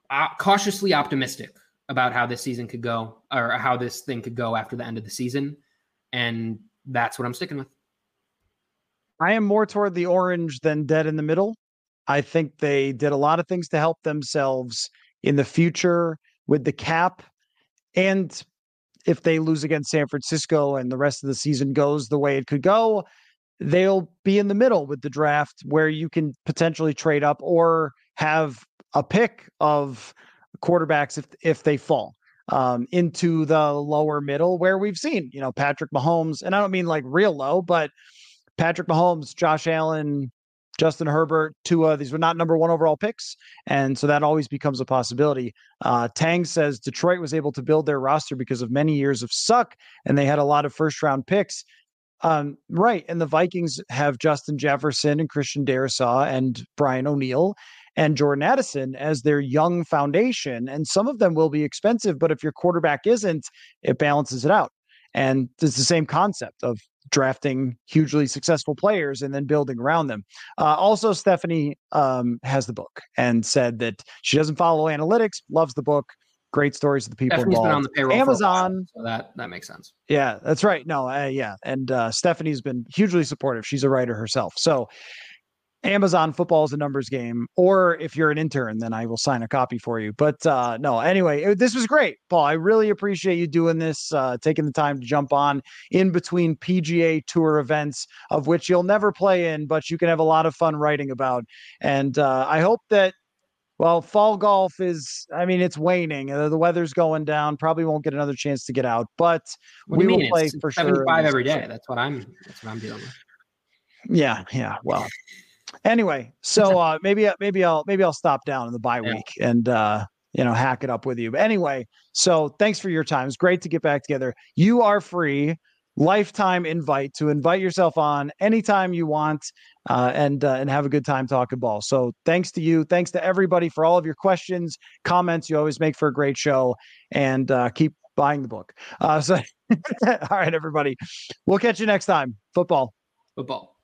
uh, cautiously optimistic about how this season could go or how this thing could go after the end of the season. And that's what I'm sticking with. I am more toward the orange than dead in the middle. I think they did a lot of things to help themselves in the future with the cap. And if they lose against San Francisco and the rest of the season goes the way it could go, they'll be in the middle with the draft where you can potentially trade up or have a pick of quarterbacks if if they fall um, into the lower middle where we've seen, you know, Patrick Mahomes, and I don't mean like real low, but Patrick Mahomes, Josh Allen, Justin Herbert, Tua, these were not number one overall picks. And so that always becomes a possibility. Uh, Tang says Detroit was able to build their roster because of many years of suck, and they had a lot of first round picks. Um, right. And the Vikings have Justin Jefferson and Christian Darrisaw and Brian O'Neill and Jordan Addison as their young foundation. And some of them will be expensive, but if your quarterback isn't, it balances it out. And it's the same concept of drafting hugely successful players and then building around them. Uh, also, Stephanie um, has the book and said that she doesn't follow analytics, loves the book. Great stories of the people Stephanie's involved. Been on the payroll Amazon, while, so that that makes sense. Yeah, that's right. No, uh, yeah, and uh, Stephanie's been hugely supportive. She's a writer herself, so Amazon football is a numbers game, or if you're an intern, then I will sign a copy for you. But uh, no, anyway, it, this was great, Paul. I really appreciate you doing this, uh, taking the time to jump on in between PGA Tour events, of which you'll never play in, but you can have a lot of fun writing about. And uh, I hope that, well, fall golf is, I mean, it's waning. Uh, the weather's going down. Probably won't get another chance to get out, but we will mean? play it's for 75 sure. every day. That's what I'm. That's what I'm dealing with. Yeah, yeah. Well, Anyway, so uh, maybe maybe I'll maybe I'll stop down in the bye yeah. week and uh, you know hack it up with you. But anyway, so thanks for your time. It's great to get back together. You are free lifetime invite to invite yourself on anytime you want uh, and uh, and have a good time talking ball. So thanks to you, thanks to everybody for all of your questions, comments. You always make for a great show, and uh, keep buying the book. Uh, so all right, everybody, we'll catch you next time. Football. Football.